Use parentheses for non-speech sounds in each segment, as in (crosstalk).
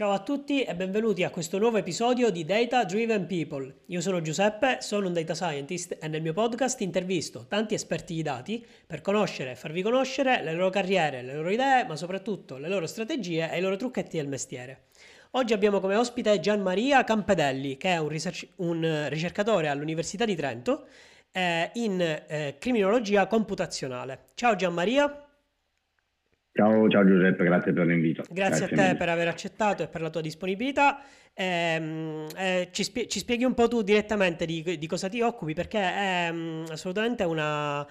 Ciao a tutti e benvenuti a questo nuovo episodio di Data Driven People. Io sono Giuseppe, sono un data scientist e nel mio podcast intervisto tanti esperti di dati per conoscere e farvi conoscere le loro carriere, le loro idee, ma soprattutto le loro strategie e i loro trucchetti del mestiere. Oggi abbiamo come ospite Gian Maria Campedelli, che è un, ricerc- un ricercatore all'Università di Trento eh, in eh, criminologia computazionale. Ciao Gian Maria. Ciao, ciao, Giuseppe, grazie per l'invito. Grazie, grazie a te mille. per aver accettato e per la tua disponibilità. Eh, eh, ci, spie- ci, spieghi un po' tu direttamente di, di cosa ti occupi, perché è um, assolutamente una,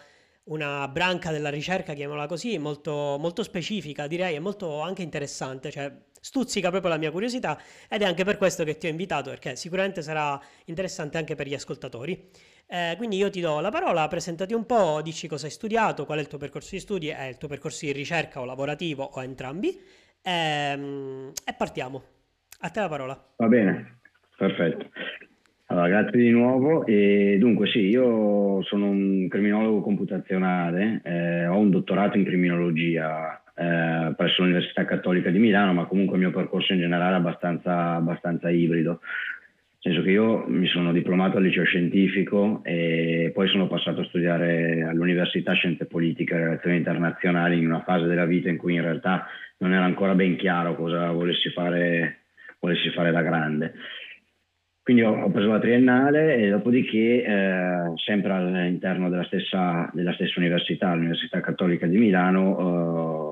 una, branca della ricerca, chiamiamola così, molto, molto specifica, direi, e molto anche interessante. Cioè, stuzzica proprio la mia curiosità ed è anche per questo che ti ho invitato, perché sicuramente sarà interessante anche per gli ascoltatori. Eh, quindi io ti do la parola, presentati un po', dici cosa hai studiato, qual è il tuo percorso di studi, è il tuo percorso di ricerca o lavorativo o entrambi ehm, e partiamo. A te la parola. Va bene, perfetto. Allora, grazie di nuovo. E dunque sì, io sono un criminologo computazionale, eh, ho un dottorato in criminologia eh, presso l'Università Cattolica di Milano, ma comunque il mio percorso in generale è abbastanza, abbastanza ibrido. Nel senso che io mi sono diplomato al liceo scientifico e poi sono passato a studiare all'Università Scienze Politiche e Relazioni Internazionali in una fase della vita in cui in realtà non era ancora ben chiaro cosa volessi fare, volessi fare da grande. Quindi ho, ho, preso la triennale e dopodiché, eh, sempre all'interno della stessa, della stessa università, l'Università Cattolica di Milano, eh,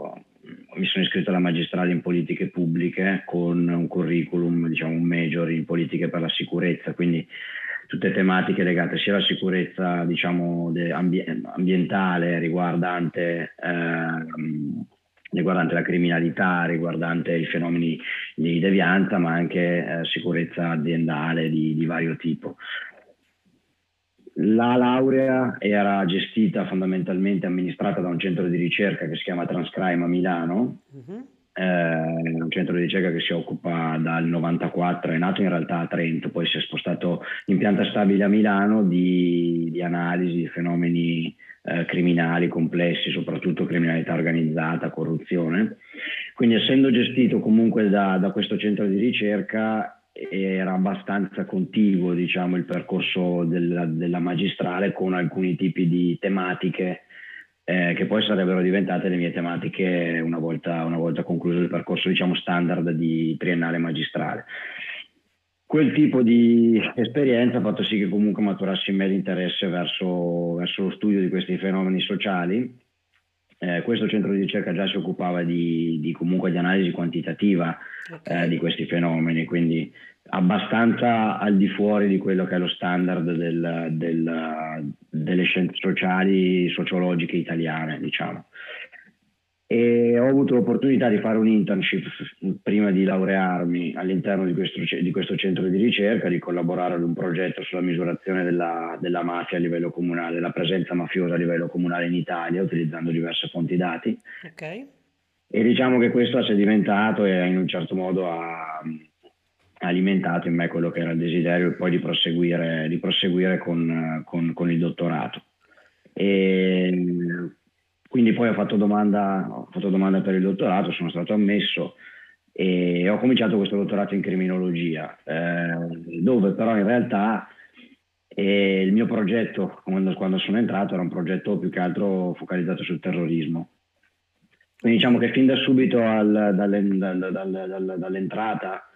mi sono iscritto alla magistrale in politiche pubbliche con un curriculum, diciamo un major in politiche per la sicurezza, quindi tutte tematiche legate sia alla sicurezza diciamo, ambientale riguardante, eh, riguardante, la criminalità, riguardante i fenomeni di devianza, ma anche eh, sicurezza aziendale di, di vario tipo. La laurea era gestita fondamentalmente, amministrata da un centro di ricerca che si chiama Transcrime a Milano, uh-huh. eh, un centro di ricerca che si occupa dal 94, è nato in realtà a Trento, poi si è spostato in pianta stabile a Milano di, di analisi di fenomeni eh, criminali complessi, soprattutto criminalità organizzata, corruzione. Quindi essendo gestito comunque da, da questo centro di ricerca era abbastanza contiguo diciamo, il percorso della, della, magistrale con alcuni tipi di tematiche eh, che poi sarebbero diventate le mie tematiche una volta, una volta concluso il percorso diciamo, standard di triennale magistrale. Quel tipo di esperienza ha fatto sì che comunque maturassi in me l'interesse verso, verso lo studio di questi fenomeni sociali eh, questo centro di ricerca già si occupava di, di comunque di analisi quantitativa okay. eh, di questi fenomeni, quindi abbastanza al di fuori di quello che è lo standard del, del, delle scienze sociali, sociologiche italiane, diciamo e ho avuto l'opportunità di fare un internship prima di laurearmi all'interno di questo, di questo, centro di ricerca, di collaborare ad un progetto sulla misurazione della, della, mafia a livello comunale, della presenza mafiosa a livello comunale in Italia, utilizzando diverse fonti dati. Okay. E diciamo che questo ha sedimentato e in un certo modo ha, alimentato in me quello che era il desiderio poi di proseguire, di proseguire con, con, con il dottorato. E quindi poi ho fatto, domanda, ho fatto domanda per il dottorato, sono stato ammesso e ho cominciato questo dottorato in criminologia, eh, dove però in realtà eh, il mio progetto, quando, quando, sono entrato, era un progetto più che altro focalizzato sul terrorismo. Quindi diciamo che fin da subito al, dalle, dal, dal, dall'entrata,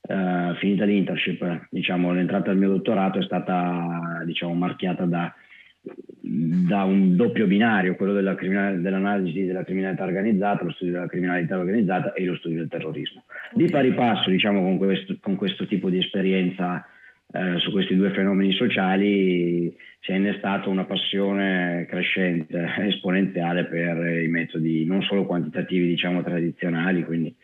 eh, finita l'internship, diciamo, l'entrata del mio dottorato è stata diciamo, marchiata da da un doppio binario, quello della dell'analisi della criminalità organizzata, lo studio della criminalità organizzata e lo studio del terrorismo. Di pari passo, diciamo, con questo, con questo tipo di esperienza eh, su questi due fenomeni sociali si è innestata una passione crescente, esponenziale per i metodi non solo quantitativi, diciamo, tradizionali, quindi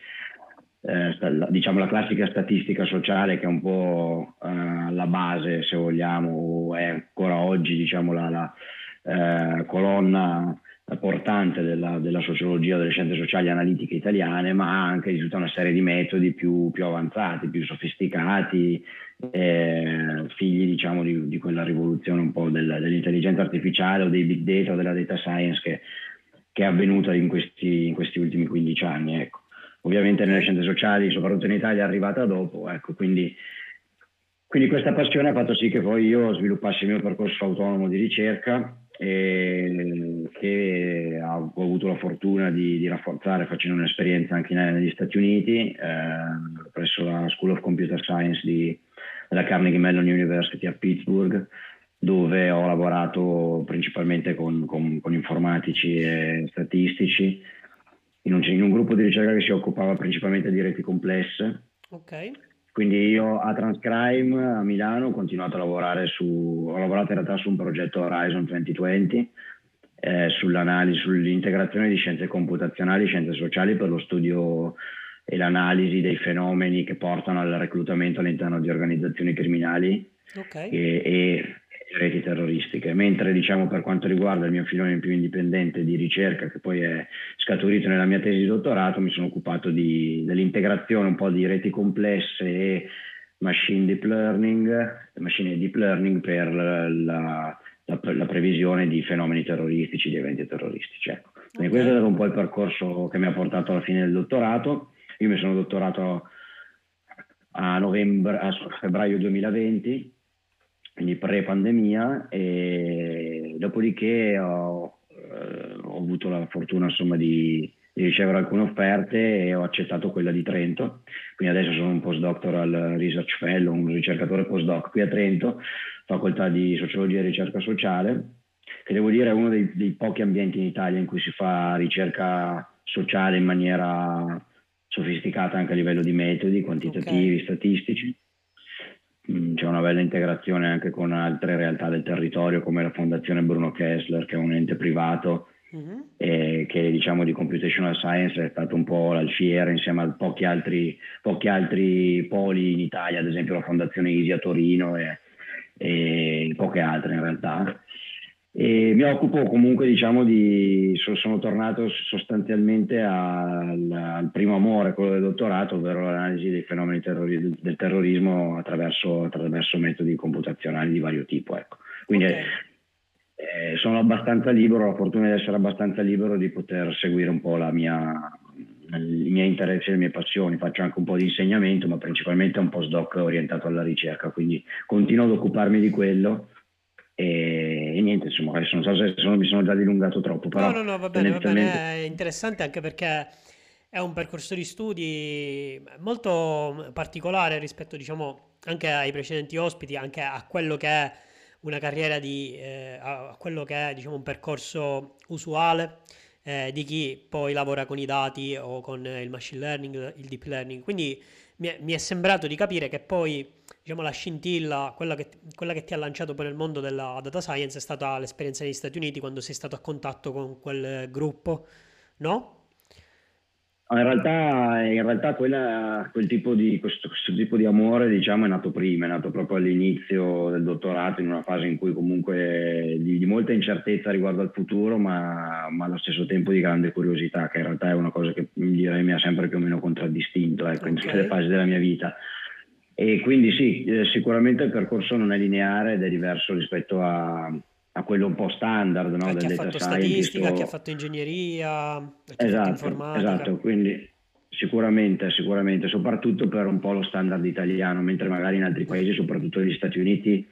eh, diciamo la classica statistica sociale che è un po' eh, la base, se vogliamo, è ancora oggi diciamo, la, la eh, colonna portante della, della, sociologia, delle scienze sociali analitiche italiane, ma anche di tutta una serie di metodi più, più avanzati, più sofisticati, eh, figli diciamo, di, di, quella rivoluzione un po' del, dell'intelligenza artificiale o dei big data o della data science che, che è avvenuta in questi, in questi ultimi 15 anni. Ecco. Ovviamente nelle scienze sociali, soprattutto in Italia, è arrivata dopo, ecco, quindi, quindi questa passione ha fatto sì che poi io sviluppassi il mio percorso autonomo di ricerca e che ho avuto la fortuna di, di rafforzare facendo un'esperienza anche negli Stati Uniti eh, presso la School of Computer Science di, della Carnegie Mellon University a Pittsburgh dove ho lavorato principalmente con, con, con informatici e statistici in un, in un, gruppo di ricerca che si occupava principalmente di reti complesse. Okay. Quindi io a Transcrime a Milano ho continuato a lavorare su, ho lavorato in realtà su un progetto Horizon 2020 eh, sull'analisi, sull'integrazione di scienze computazionali, scienze sociali per lo studio e l'analisi dei fenomeni che portano al reclutamento all'interno di organizzazioni criminali okay. e, e, reti terroristiche, mentre diciamo per quanto riguarda il mio filone più indipendente di ricerca che poi è scaturito nella mia tesi di dottorato, mi sono occupato di, dell'integrazione un po' di reti complesse e machine deep learning, machine deep learning per la, la, la previsione di fenomeni terroristici, di eventi terroristici. Ecco. Okay. questo è stato un po' il percorso che mi ha portato alla fine del dottorato. Io mi sono dottorato a, novembre, a febbraio 2020 quindi pre-pandemia, e dopodiché ho, eh, ho avuto la fortuna insomma, di, di, ricevere alcune offerte e ho accettato quella di Trento, quindi adesso sono un postdoctoral research fellow, un ricercatore postdoc qui a Trento, facoltà di sociologia e ricerca sociale, che devo dire è uno dei, dei pochi ambienti in Italia in cui si fa ricerca sociale in maniera sofisticata anche a livello di metodi quantitativi, okay. statistici c'è una bella integrazione anche con altre realtà del territorio come la Fondazione Bruno Kessler che è un ente privato mm-hmm. e che diciamo di computational science è stato un po' l'alfiere insieme a pochi altri, pochi altri poli in Italia, ad esempio la Fondazione Isi a Torino e, e poche altre in realtà. E mi occupo comunque, diciamo, di. Sono tornato sostanzialmente al, al, primo amore, quello del dottorato, ovvero l'analisi dei fenomeni terrori, del terrorismo attraverso, attraverso, metodi computazionali di vario tipo. Ecco. Quindi okay. eh, sono abbastanza libero, ho la fortuna di essere abbastanza libero di poter seguire un po' la mia, i miei interessi e le mie passioni. Faccio anche un po' di insegnamento, ma principalmente un postdoc orientato alla ricerca, quindi continuo ad occuparmi di quello e, e, niente, insomma, adesso non so se sono, mi sono già dilungato troppo. Però no, no, no, va bene, va bene, è interessante anche perché è un percorso di studi molto particolare rispetto, diciamo, anche ai precedenti ospiti, anche a quello che è una carriera di, eh, a quello che è, diciamo, un percorso usuale eh, di chi poi lavora con i dati o con il machine learning, il deep learning. Quindi mi è, mi è sembrato di capire che poi diciamo, la scintilla, quella che, quella che, ti ha lanciato poi nel mondo della data science è stata l'esperienza negli Stati Uniti quando sei stato a contatto con quel gruppo, no? In realtà, in realtà quella, quel tipo di, questo, questo, tipo di amore diciamo, è nato prima, è nato proprio all'inizio del dottorato, in una fase in cui comunque di, di molta incertezza riguardo al futuro, ma, ma, allo stesso tempo di grande curiosità, che in realtà è una cosa che direi mi ha sempre più o meno contraddistinto ecco, okay. in tutte le fasi della mia vita. E quindi sì, eh, sicuramente il percorso non è lineare ed è diverso rispetto a, a quello un po' standard no, del data scientist. statistica, chi ha fatto ingegneria, chi esatto, ha fatto informatica. Esatto, quindi sicuramente, sicuramente, soprattutto per un po' lo standard italiano, mentre magari in altri paesi, soprattutto negli Stati Uniti,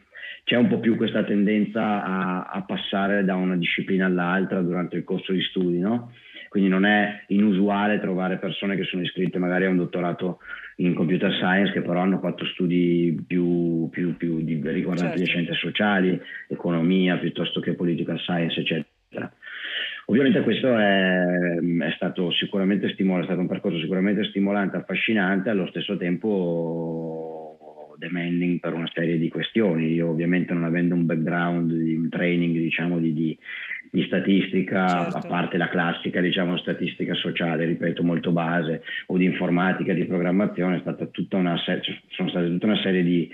c'è un po' più questa tendenza a, a passare da una disciplina all'altra durante il corso di studi, no? Quindi non è inusuale trovare persone che sono iscritte magari a un dottorato in computer science che però hanno fatto studi più, più, più di, riguardanti certo. le scienze sociali, economia piuttosto che political science, eccetera. Ovviamente questo è, è stato sicuramente stimolante, è stato un percorso sicuramente stimolante, affascinante, allo stesso tempo demanding per una serie di questioni. Io ovviamente non avendo un background, un training diciamo di, di di statistica, certo. a parte la classica diciamo, statistica sociale, ripeto, molto base, o di informatica, di programmazione, è stata tutta una serie, cioè, sono state tutta una serie di,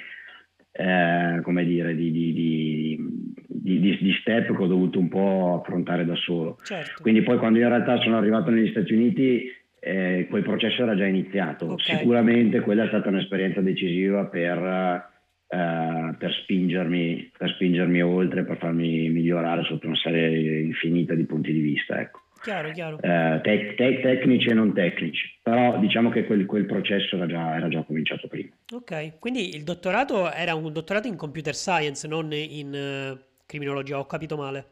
eh, come dire, di, di, di, step che ho dovuto un po' affrontare da solo. Certo. Quindi poi quando io in realtà sono arrivato negli Stati Uniti eh, quel processo era già iniziato. Okay. Sicuramente quella è stata un'esperienza decisiva per eh, per, spingermi, per spingermi oltre, per farmi migliorare sotto una serie infinita di punti di vista. Ecco. chiaro, chiaro. Eh, tec- tec- tecnici e non tecnici, però diciamo che quel, quel processo era già, era già, cominciato prima. Ok, quindi il dottorato era un dottorato in computer science, non in uh, criminologia, ho capito male?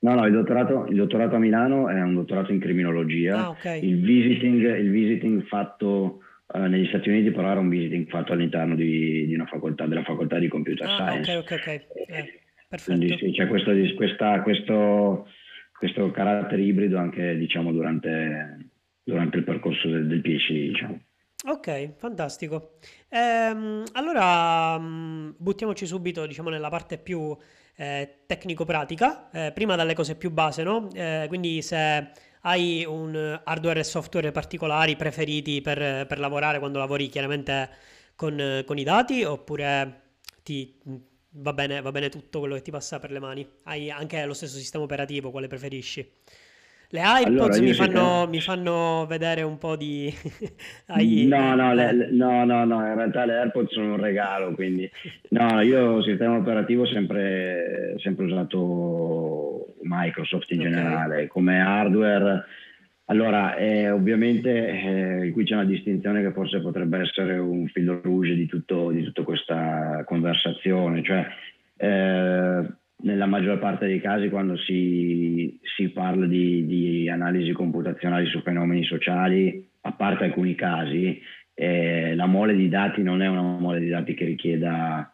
No, no, il dottorato, il dottorato, a Milano è un dottorato in criminologia. Ah, okay. il, visiting, il visiting fatto uh, negli Stati Uniti però era un visiting fatto all'interno di, di una facoltà, della facoltà di computer ah, science. Ok, ok, ok. Eh, Quindi sì, c'è questo, questa, questo, questo, carattere ibrido anche diciamo, durante, durante il percorso del, del PhD. Diciamo. Ok, fantastico. Ehm, allora mm, buttiamoci subito diciamo, nella parte più eh, tecnico-pratica, eh, prima dalle cose più base, no? Eh, quindi se hai un hardware e software particolari preferiti per, per lavorare quando lavori chiaramente con, con i dati oppure ti, va, bene, va bene tutto quello che ti passa per le mani? Hai anche lo stesso sistema operativo, quale preferisci? Le iPods allora, mi, fanno, mi, fanno, vedere un po' di... (laughs) no, no, le, le, no, no, no, in realtà le AirPods sono un regalo, quindi... No, io sistema operativo sempre, sempre usato Microsoft in okay. generale, come hardware... Allora, eh, ovviamente eh, qui c'è una distinzione che forse potrebbe essere un filo rouge di, tutto, di tutta questa conversazione, cioè... Eh, nella maggior parte dei casi quando si, si parla di, di, analisi computazionali su fenomeni sociali, a parte alcuni casi, eh, la mole di dati non è una mole di dati che richieda,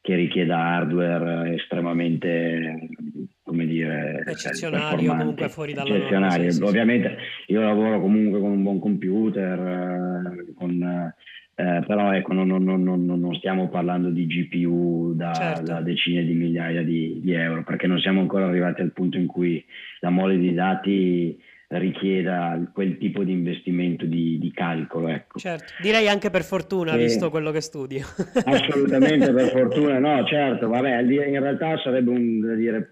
che richieda hardware estremamente come dire eccezionario comunque fuori dalla eccezionario. Norma, sì, ovviamente io lavoro comunque con un buon computer eh, con eh, però ecco, non, non, non, non, stiamo parlando di GPU da, certo. da decine di migliaia di, di, euro, perché non siamo ancora arrivati al punto in cui la mole di dati richieda quel tipo di investimento di, di calcolo. Ecco. Certo, direi anche per fortuna, e... visto quello che studio. Assolutamente per (laughs) fortuna, no, certo, vabbè, in realtà sarebbe un, dire,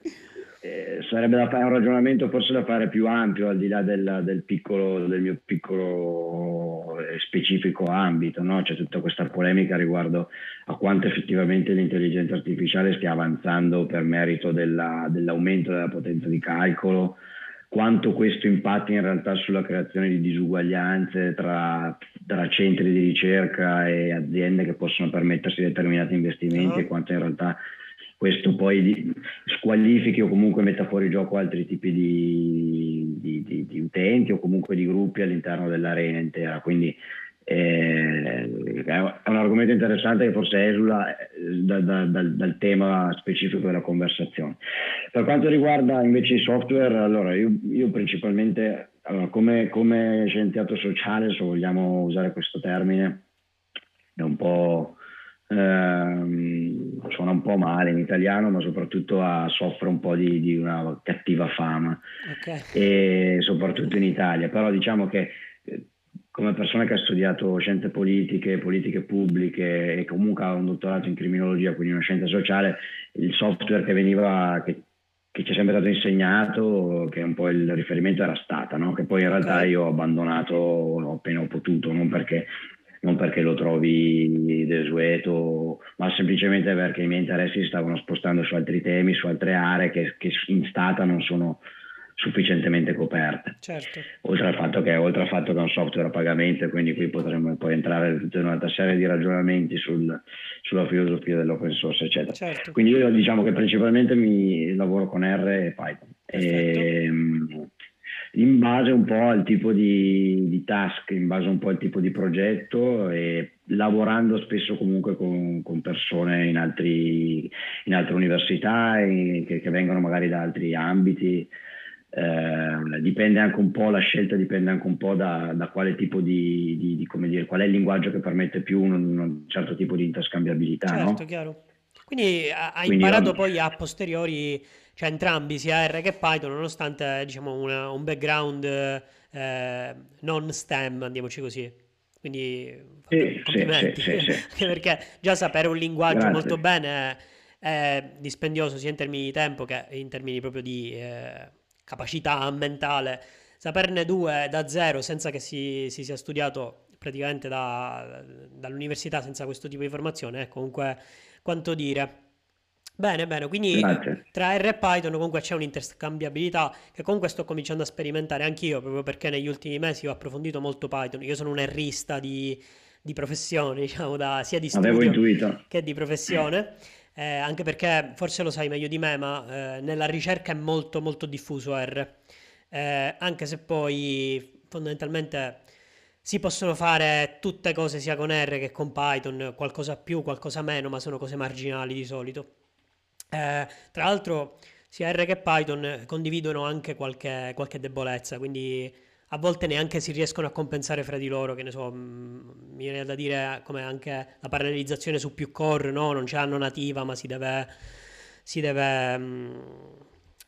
eh, sarebbe da fare un ragionamento forse da fare più ampio al di là del, del, piccolo, del mio piccolo e specifico ambito, no? c'è tutta questa polemica riguardo a quanto effettivamente l'intelligenza artificiale stia avanzando per merito della, dell'aumento della potenza di calcolo, quanto questo impatti in realtà sulla creazione di disuguaglianze tra, tra centri di ricerca e aziende che possono permettersi determinati investimenti uh-huh. e quanto in realtà questo poi squalifichi o comunque metta fuori gioco altri tipi di, di, di, di utenti o comunque di gruppi all'interno dell'arena intera. Quindi eh, è un argomento interessante che forse esula eh, da, da, dal, dal, tema specifico della conversazione. Per quanto riguarda invece i software, allora io, io principalmente allora, come, come scienziato sociale, se vogliamo usare questo termine, è un po' ehm, suona un po' male in italiano, ma soprattutto ha, soffre un po' di, di una cattiva fama, okay. e soprattutto in Italia. Però diciamo che eh, come persona che ha studiato scienze politiche, politiche pubbliche e comunque ha un dottorato in criminologia, quindi una scienza sociale, il software che veniva, che, che ci è sempre stato insegnato, che un po' il riferimento era stata, no? che poi in realtà io ho abbandonato appena ho potuto, non perché non perché lo trovi desueto, ma semplicemente perché i miei interessi si stavano spostando su altri temi, su altre aree che, che in stata non sono sufficientemente coperte. Certo. Oltre, al fatto che, oltre al fatto che è un software a pagamento, quindi qui potremmo poi entrare in tutta un'altra serie di ragionamenti sul, sulla filosofia dell'open source, eccetera. Certo. Quindi io diciamo che principalmente mi lavoro con R e Python. E, in base un po' al tipo di, di, task, in base un po' al tipo di progetto e lavorando spesso comunque con, con persone in, altri, in, altre università e, che, che, vengono magari da altri ambiti. Eh, dipende anche un po', la scelta dipende anche un po' da, da quale tipo di, di, di, come dire, qual è il linguaggio che permette più un, un certo tipo di interscambiabilità. Certo, no? chiaro. Quindi hai imparato poi a posteriori cioè entrambi, sia R che Python, nonostante diciamo una, un background eh, non STEM, andiamoci così. Quindi sì, complimenti, sì, sì, anche (laughs) perché già sapere un linguaggio Grazie. molto bene è, è, dispendioso sia in termini di tempo che in termini proprio di eh, capacità mentale. Saperne due da zero senza che si, si sia studiato praticamente da, dall'università senza questo tipo di formazione è comunque quanto dire. Bene, bene, quindi Grazie. tra R e Python comunque c'è un'interscambiabilità che comunque sto cominciando a sperimentare anch'io, proprio perché negli ultimi mesi ho approfondito molto Python. Io sono un Rista di, di professione, (laughs) diciamo, da, sia di studio che di professione, eh, anche perché forse lo sai meglio di me, ma eh, nella ricerca è molto molto diffuso R, Eh, anche se poi fondamentalmente si possono fare tutte cose sia con R che con Python, qualcosa più, qualcosa meno, ma sono cose marginali di solito. Eh, tra l'altro sia R che Python condividono anche qualche, qualche debolezza, quindi a volte neanche si riescono a compensare fra di loro, che ne so, mh, mi viene da dire come anche la parallelizzazione su più core, no? Non ce l'hanno nativa, ma si deve, si deve, mh,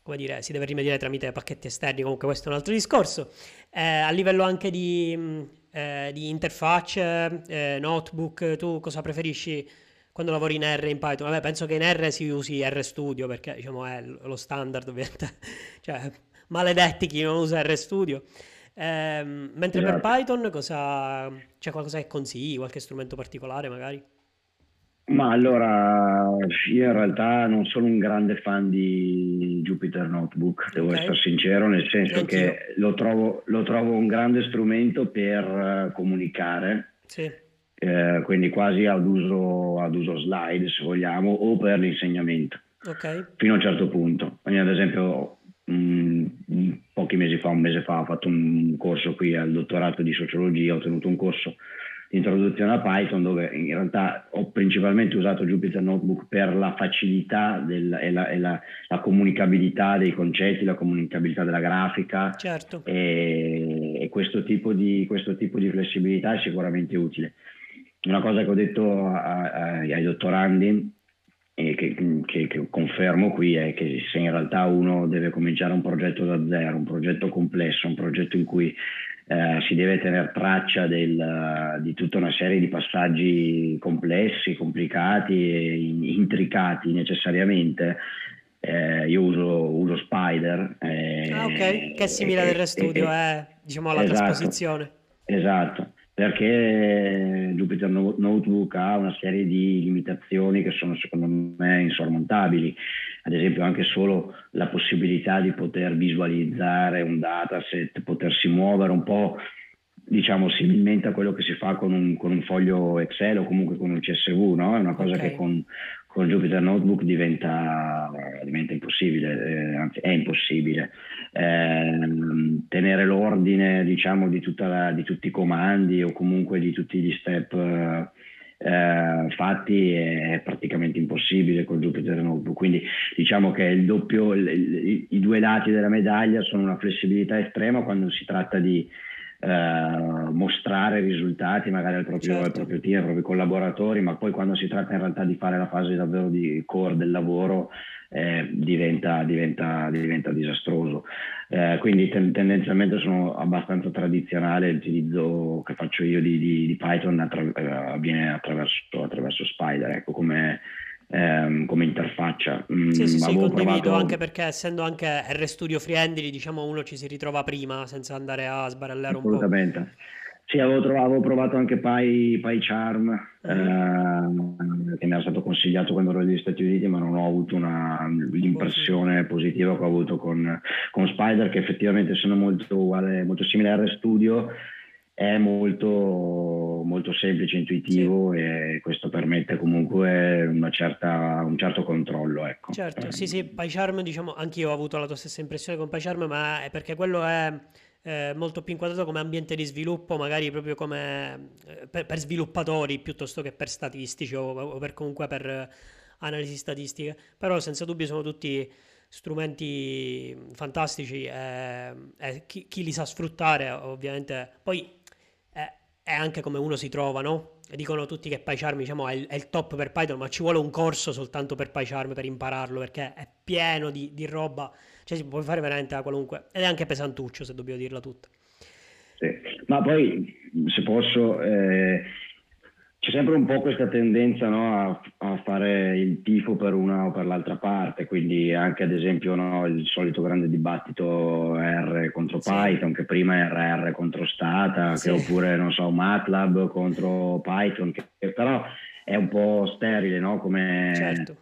come dire, si deve rimediare tramite pacchetti esterni, comunque questo è un altro discorso. Eh, a livello anche di, mh, eh, di interfacce, eh, notebook, tu cosa preferisci quando lavori in R in Python? Vabbè, penso che in R si usi RStudio perché diciamo è lo standard ovviamente, (laughs) cioè maledetti chi non usa RStudio. Ehm, mentre per Esatto. Python cosa... c'è qualcosa che consigli, qualche strumento particolare magari? Ma allora, io in realtà non sono un grande fan di Jupyter Notebook, devo essere sincero, nel senso neanch'io. che lo trovo, lo trovo un grande strumento per eh, comunicare, Sì, eh, quindi quasi ad uso, ad uso slide, se vogliamo, o per l'insegnamento, ok, fino a un certo punto. Quindi, ad esempio, mh, pochi mesi fa, un mese fa, ho fatto un corso qui al dottorato di sociologia, ho tenuto un corso di introduzione a Python dove in realtà ho principalmente usato Jupyter Notebook per la facilità del- e, la, e la- la comunicabilità dei concetti, la comunicabilità della grafica certo, e, e questo, tipo di, questo tipo di flessibilità è sicuramente utile. Una cosa che ho detto a- a- ai dottorandi e che, che- che confermo qui è che se in realtà uno deve cominciare un progetto da zero, un progetto complesso, un progetto in cui eh, si deve tenere traccia del- di tutta una serie di passaggi complessi, complicati e in- intricati necessariamente, eh, io uso, uso Spider. Ah, ok, che è eh, simile al e- RStudio, e- è diciamo la esatto. trasposizione. Esatto, perché Jupyter No- Notebook ha una serie di limitazioni che sono secondo me insormontabili, ad esempio anche solo la possibilità di poter visualizzare un dataset, potersi muovere un po', diciamo, similmente a quello che si fa con un, con un foglio Excel o comunque con un CSV, no? È una cosa che Ok, con, con Jupyter Notebook diventa, diventa impossibile, eh, anzi è impossibile. Ehm, tenere l'ordine, diciamo, di, tutta la- di tutti i comandi o comunque di tutti gli step eh, eh, fatti è praticamente impossibile con Jupyter Notebook. Quindi diciamo che il doppio, il- i due lati della medaglia sono una flessibilità estrema quando si tratta di eh, mostrare risultati magari al proprio, al certo, proprio team, ai propri collaboratori, ma poi quando si tratta in realtà di fare la fase davvero di core del lavoro eh, diventa, diventa, diventa disastroso. Eh, quindi ten- tendenzialmente sono abbastanza tradizionale, l'utilizzo che faccio io di, di- di Python attra- eh, avviene attraverso, attraverso Spider, ecco, come, ehm, come interfaccia. Sì, Mm, sì, sì, condivido, anche provato perché essendo anche RStudio friendly, diciamo uno ci si ritrova prima senza andare a sbarellare un po'. assolutamente. Sì, avevo, trovato, avevo provato anche Py, PyCharm, Mhm. eh, che mi era stato consigliato quando ero negli Stati Uniti, ma non ho avuto una- l'impressione positiva che ho avuto con, con Spider, che effettivamente essendo molto, uguale, molto simile a RStudio, è molto, molto semplice, Sì. intuitivo e questo permette comunque una certa- un certo controllo. Ecco. Certo, sì, sì, PyCharm, diciamo, anch'io ho avuto la tua stessa impressione con PyCharm, ma è perché quello è eh, molto più inquadrato come ambiente di sviluppo, magari proprio come eh, per, per sviluppatori piuttosto che per statistici o, o per comunque per eh, analisi statistiche. Però senza dubbio sono tutti strumenti fantastici e, e chi, chi li sa sfruttare, ovviamente. Poi è, anche come uno si trova, no? Dicono tutti che PyCharm diciamo, è, il, è il top per Python, ma ci vuole un corso soltanto per PyCharm per impararlo perché è pieno di, di roba, cioè si può fare veramente da qualunque, ed è anche pesantuccio se dobbiamo dirla tutta. Sì. Ma poi, se posso, eh, c'è sempre un po' questa tendenza no, a, a fare il tifo per una o per l'altra parte, quindi anche ad esempio no, il solito grande dibattito R contro Sì, Python, che prima era R contro Stata, che sì, oppure non so, MATLAB contro Python, che, che però è un po' sterile, no? Come certo,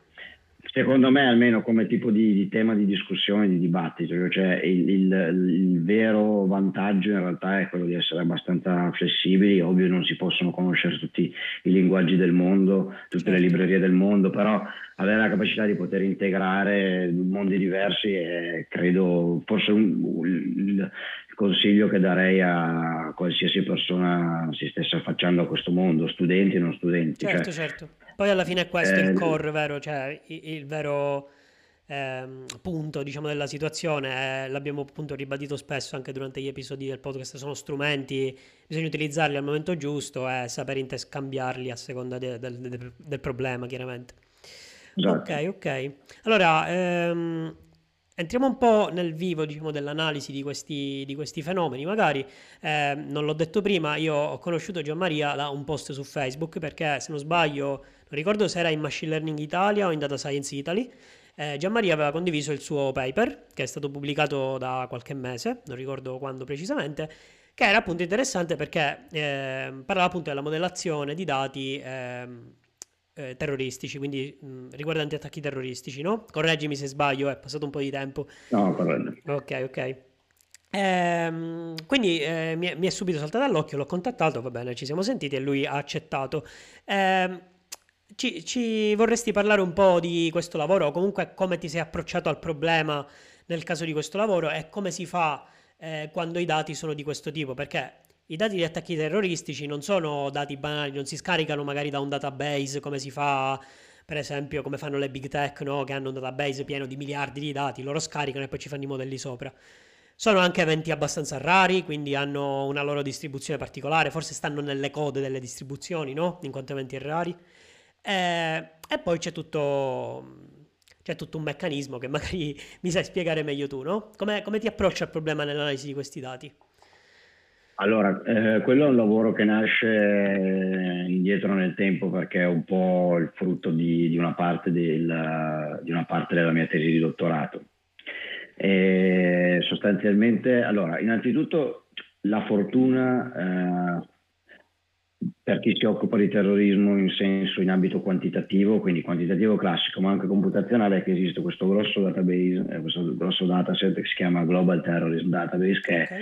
Secondo me, almeno come tipo di, di tema di discussione, di dibattito, cioè il, il, il, vero vantaggio in realtà è quello di essere abbastanza flessibili, ovvio non si possono conoscere tutti i linguaggi del mondo, tutte le certo. librerie del mondo, però avere la capacità di poter integrare mondi diversi è credo forse un, consiglio che darei a qualsiasi persona si stesse affacciando a questo mondo, studenti e non studenti. Certo, cioè, certo. Poi alla fine è questo eh, il core, vero? Cioè, il, il vero eh, punto, diciamo, della situazione, eh, l'abbiamo appunto ribadito spesso anche durante gli episodi del podcast, sono strumenti, bisogna utilizzarli al momento giusto e saper interscambiarli a seconda de, de, de, del problema, chiaramente. Esatto. Ok, ok. Allora, ehm, entriamo un po' nel vivo diciamo, dell'analisi di questi, di questi, fenomeni. Magari, eh, non l'ho detto prima, io ho conosciuto Gianmaria da un post su Facebook perché, se non sbaglio, non ricordo se era in Machine Learning Italia o in Data Science Italy. Eh, Gianmaria aveva condiviso il suo paper, che è stato pubblicato da qualche mese, non ricordo quando precisamente, che era appunto interessante perché eh, parlava appunto della modellazione di dati ehm, eh, terroristici, quindi mh, riguardanti attacchi terroristici, no? Correggimi se sbaglio, è passato un po' di tempo. No, corretto. Ok, ok. Ehm, quindi eh, mi, è, mi, è, subito saltato all'occhio, l'ho contattato, va bene, ci siamo sentiti e lui ha accettato. Ehm, ci, ci, vorresti parlare un po' di questo lavoro o comunque come ti sei approcciato al problema nel caso di questo lavoro e come si fa eh, quando i dati sono di questo tipo? Perché i dati di attacchi terroristici non sono dati banali, non si scaricano magari da un database come si fa, per esempio, come fanno le big tech, no? che hanno un database pieno di miliardi di dati, loro scaricano e poi ci fanno i modelli sopra. Sono anche eventi abbastanza rari, quindi hanno una loro distribuzione particolare, forse stanno nelle code delle distribuzioni, no? In quanto eventi rari. E, eh, e poi c'è tutto c'è tutto un meccanismo che magari (laughs) mi sai spiegare meglio tu, no? Come, come ti approcci al problema nell'analisi di questi dati? Allora, eh, quello è un lavoro che nasce eh, indietro nel tempo perché è un po' il frutto di, di, una, parte del, di una, parte della mia tesi di dottorato. E sostanzialmente, allora, innanzitutto la fortuna eh, per chi si occupa di terrorismo in senso in ambito quantitativo, quindi quantitativo classico, ma anche computazionale, è che esiste questo grosso database, eh, questo grosso dataset che si chiama Global Terrorism Database, che okay. è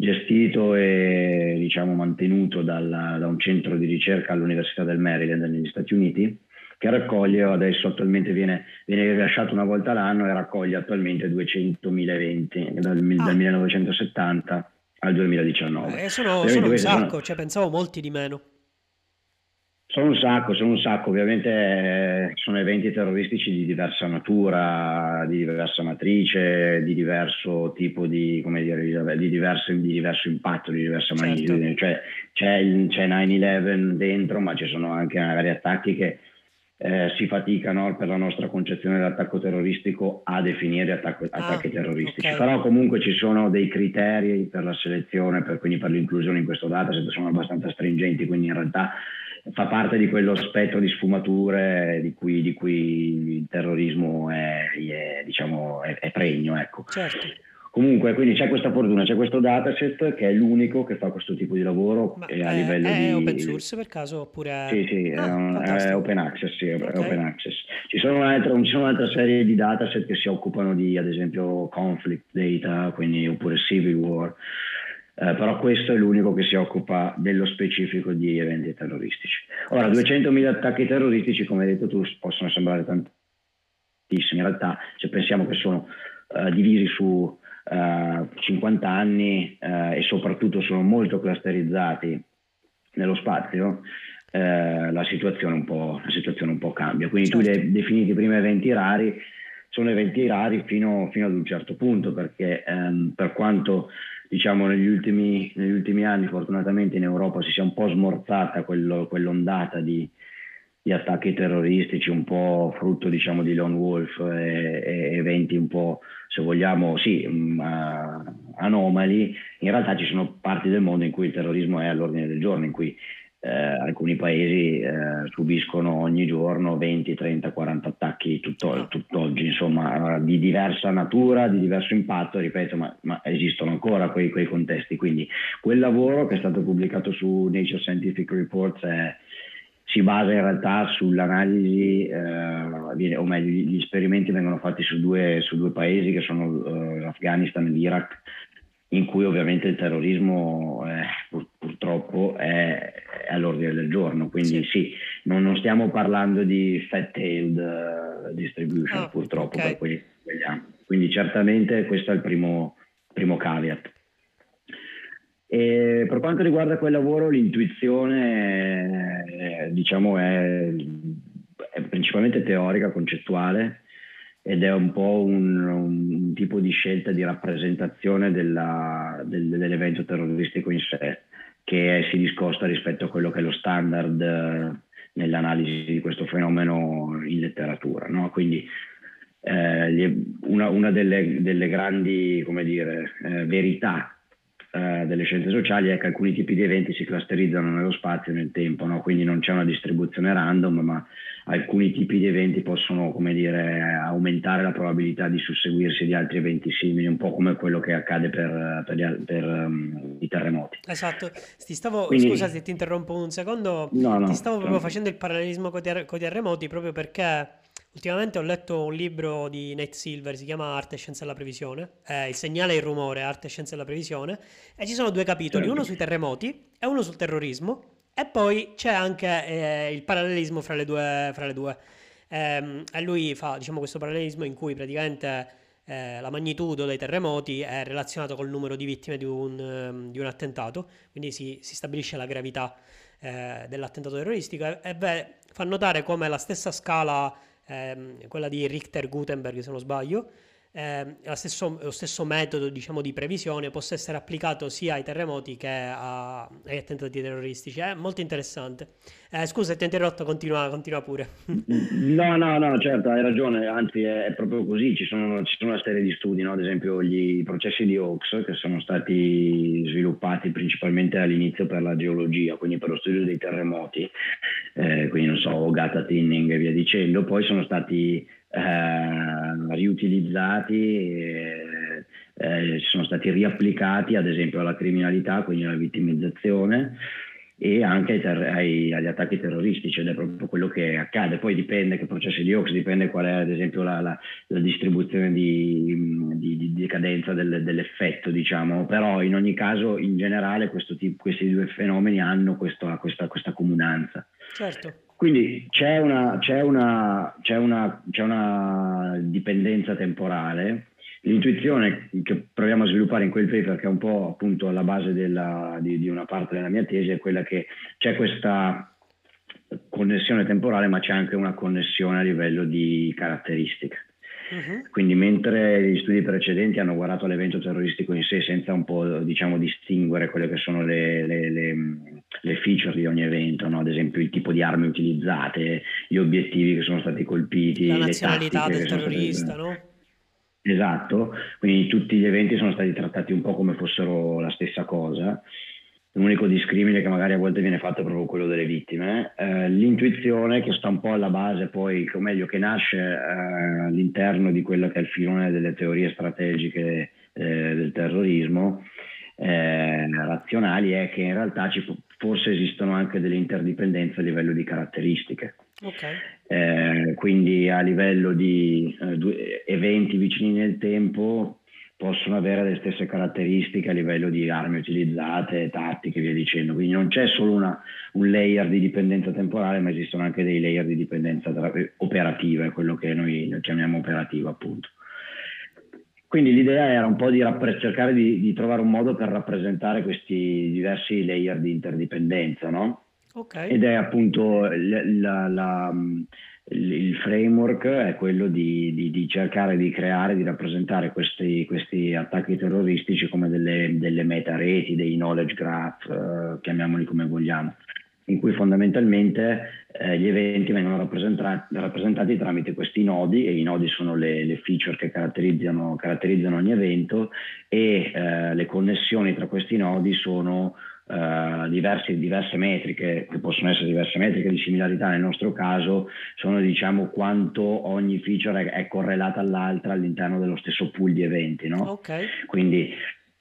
gestito e diciamo, mantenuto dalla, da un centro di ricerca all'Università del Maryland negli Stati Uniti che raccoglie, adesso attualmente viene, viene rilasciato una volta l'anno e raccoglie attualmente 200.000 eventi dal, ah. dal 1970 al 2019. Eh, sono, sono un sacco, sono... cioè pensavo molti di meno. Sono un sacco, sono un sacco, ovviamente eh, sono eventi terroristici di diversa natura, di diversa matrice, di diverso tipo di, come dire, di, diverso, di diverso impatto, di diversa certo. maniera. Cioè, c'è, c'è 9-11 dentro, ma ci sono anche magari attacchi che eh, si faticano per la nostra concezione dell'attacco terroristico a definire attacco, ah, attacchi terroristici. Okay. Però comunque ci sono dei criteri per la selezione, per, quindi per l'inclusione in questo dataset, sono abbastanza stringenti, quindi in realtà fa parte di quello spettro di sfumature di cui, di cui il terrorismo è, è, diciamo, è, è pregno. Ecco. Certo. Comunque, quindi c'è questa fortuna, c'è questo dataset che è l'unico che fa questo tipo di lavoro Ma a livello è di... open source per caso oppure... Sì, sì, ah, è, è, open access, sì, okay. open access. Ci sono, un'altra, ci sono un'altra serie di dataset che si occupano di, ad esempio, conflict data, quindi oppure civil war, eh, però questo è l'unico che si occupa dello specifico di eventi terroristici. Ora, 200.000 attacchi terroristici, come hai detto tu, possono sembrare tantissimi, in realtà se pensiamo che sono uh, divisi su uh, 50 anni uh, e soprattutto sono molto clusterizzati nello spazio, la situazione, la, situazione un po', cambia. Quindi certo. tu hai definito i primi eventi rari, sono eventi rari fino, fino ad un certo punto, perché um, per quanto diciamo, negli, ultimi, negli ultimi anni fortunatamente in Europa si sia un po' smorzata quello, quell'ondata di, di, attacchi terroristici, un po' frutto diciamo, di lone wolf e, e eventi un po', se vogliamo, sì, uh, anomali, in realtà ci sono parti del mondo in cui il terrorismo è all'ordine del giorno, in cui eh, alcuni paesi eh, subiscono ogni giorno 20, 30, 40 attacchi tutto, tutt'oggi, insomma, di diversa natura, di diverso impatto, ripeto, ma, ma esistono ancora quei, quei, contesti. Quindi quel lavoro che è stato pubblicato su Nature Scientific Reports è, si basa in realtà sull'analisi, eh, o meglio, gli esperimenti vengono fatti su due, su due paesi che sono eh, l'Afghanistan e l'Iraq, in cui ovviamente il terrorismo eh, pur, purtroppo è, è, all'ordine del giorno. Quindi sì, sì non, non, stiamo parlando di fat-tailed uh, distribution, oh, purtroppo, okay. per quelli che vogliamo. Quindi certamente questo è il primo, primo caveat. E per quanto riguarda quel lavoro, l'intuizione eh, diciamo è, è, principalmente teorica, concettuale ed è un po' un, un tipo di scelta di rappresentazione della, del, dell'evento terroristico in sé che si discosta rispetto a quello che è lo standard eh, nell'analisi di questo fenomeno in letteratura. No? Quindi eh, una, una delle, delle, grandi dire, eh, verità eh, delle scienze sociali è che alcuni tipi di eventi si clusterizzano nello spazio e nel tempo, no? quindi non c'è una distribuzione random, ma alcuni tipi di eventi possono dire, aumentare la probabilità di susseguirsi di altri eventi simili, un po' come quello che accade per, per, gli, per um, i terremoti. Esatto, ti stavo, quindi, scusa se ti interrompo un secondo, no, no, ti stavo proprio facendo il parallelismo con i terremoti proprio perché Ultimamente ho letto un libro di Nate Silver, si chiama Arte, Scienza e la Previsione, eh, Il segnale e il rumore, Arte, Scienza e la Previsione, e ci sono due capitoli, uno sui terremoti e uno sul terrorismo, e poi c'è anche eh, il parallelismo fra le due. Fra le due. Eh, e lui fa diciamo, questo parallelismo in cui praticamente eh, la magnitudo dei terremoti è relazionato col numero di vittime di un, um, di un attentato, quindi si, si, stabilisce la gravità eh, dell'attentato terroristico e, e beh, fa notare come la stessa scala ehm, quella di Richter-Gutenberg se non sbaglio, eh, lo, stesso, lo, stesso, metodo diciamo, di previsione possa essere applicato sia ai terremoti che a, ai attentati terroristici. È molto interessante. Eh, scusa, ti ho interrotto, continua, continua, pure. (laughs) No, no, no, certo, hai ragione, anzi è, è proprio così, ci sono, ci sono, una serie di studi, no? ad esempio gli processi di Hawks che sono stati sviluppati principalmente all'inizio per la geologia, quindi per lo studio dei terremoti, eh, quindi non so, Gata Tinning e via dicendo, poi sono stati eh, riutilizzati, eh, sono stati riapplicati ad esempio alla criminalità, quindi alla vittimizzazione e anche ai ter- ai, agli attacchi terroristici ed è proprio quello che accade. Poi dipende che processi di Ox, dipende qual è ad esempio la, la, la distribuzione di, di, di decadenza del, dell'effetto, diciamo, però in ogni caso in generale tipo, questi due fenomeni hanno questo, questa, questa comunanza. Certo. Quindi c'è una, c'è, una, c'è, una, c'è una, dipendenza temporale. L'intuizione che proviamo a sviluppare in quel paper, che è un po' appunto alla base della, di, di una parte della mia tesi, è quella che c'è questa connessione temporale, ma c'è anche una connessione a livello di caratteristiche. Uh-huh. Quindi mentre gli studi precedenti hanno guardato l'evento terroristico in sé senza un po' diciamo distinguere quelle che sono le, le, le, le feature di ogni evento, no? ad esempio il tipo di armi utilizzate, gli obiettivi che sono stati colpiti, la nazionalità del terrorista, state... no? Esatto, quindi tutti gli eventi sono stati trattati un po' come fossero la stessa cosa l'unico discrimine che magari a volte viene fatto è proprio quello delle vittime. Eh, l'intuizione che sta un po' alla base, poi, o meglio, che nasce eh, all'interno di quello che è il filone delle teorie strategiche eh, del terrorismo eh, razionali, è che in realtà ci, forse esistono anche delle interdipendenze a livello di caratteristiche. Okay. Eh, quindi a livello di eh, eventi vicini nel tempo possono avere le stesse caratteristiche a livello di armi utilizzate, tattiche e via dicendo. Quindi non c'è solo una, un layer di dipendenza temporale, ma esistono anche dei layer di dipendenza operativa, è quello che noi chiamiamo operativa appunto. Quindi l'idea era un po' di rappre- cercare di, di, trovare un modo per rappresentare questi diversi layer di interdipendenza, no? Okay. Ed è appunto la, la, la il framework è quello di, di, di, cercare di creare, di rappresentare questi, questi attacchi terroristici come delle, delle meta reti, dei knowledge graph, eh, chiamiamoli come vogliamo, in cui fondamentalmente eh, gli eventi vengono rappresentati, rappresentati, tramite questi nodi e i nodi sono le, le feature che caratterizzano, caratterizzano, ogni evento e eh, le connessioni tra questi nodi sono Uh, diversi, diverse metriche, che possono essere diverse metriche di similarità nel nostro caso, sono diciamo quanto ogni feature è, è correlata all'altra all'interno dello stesso pool di eventi. No? Okay. Quindi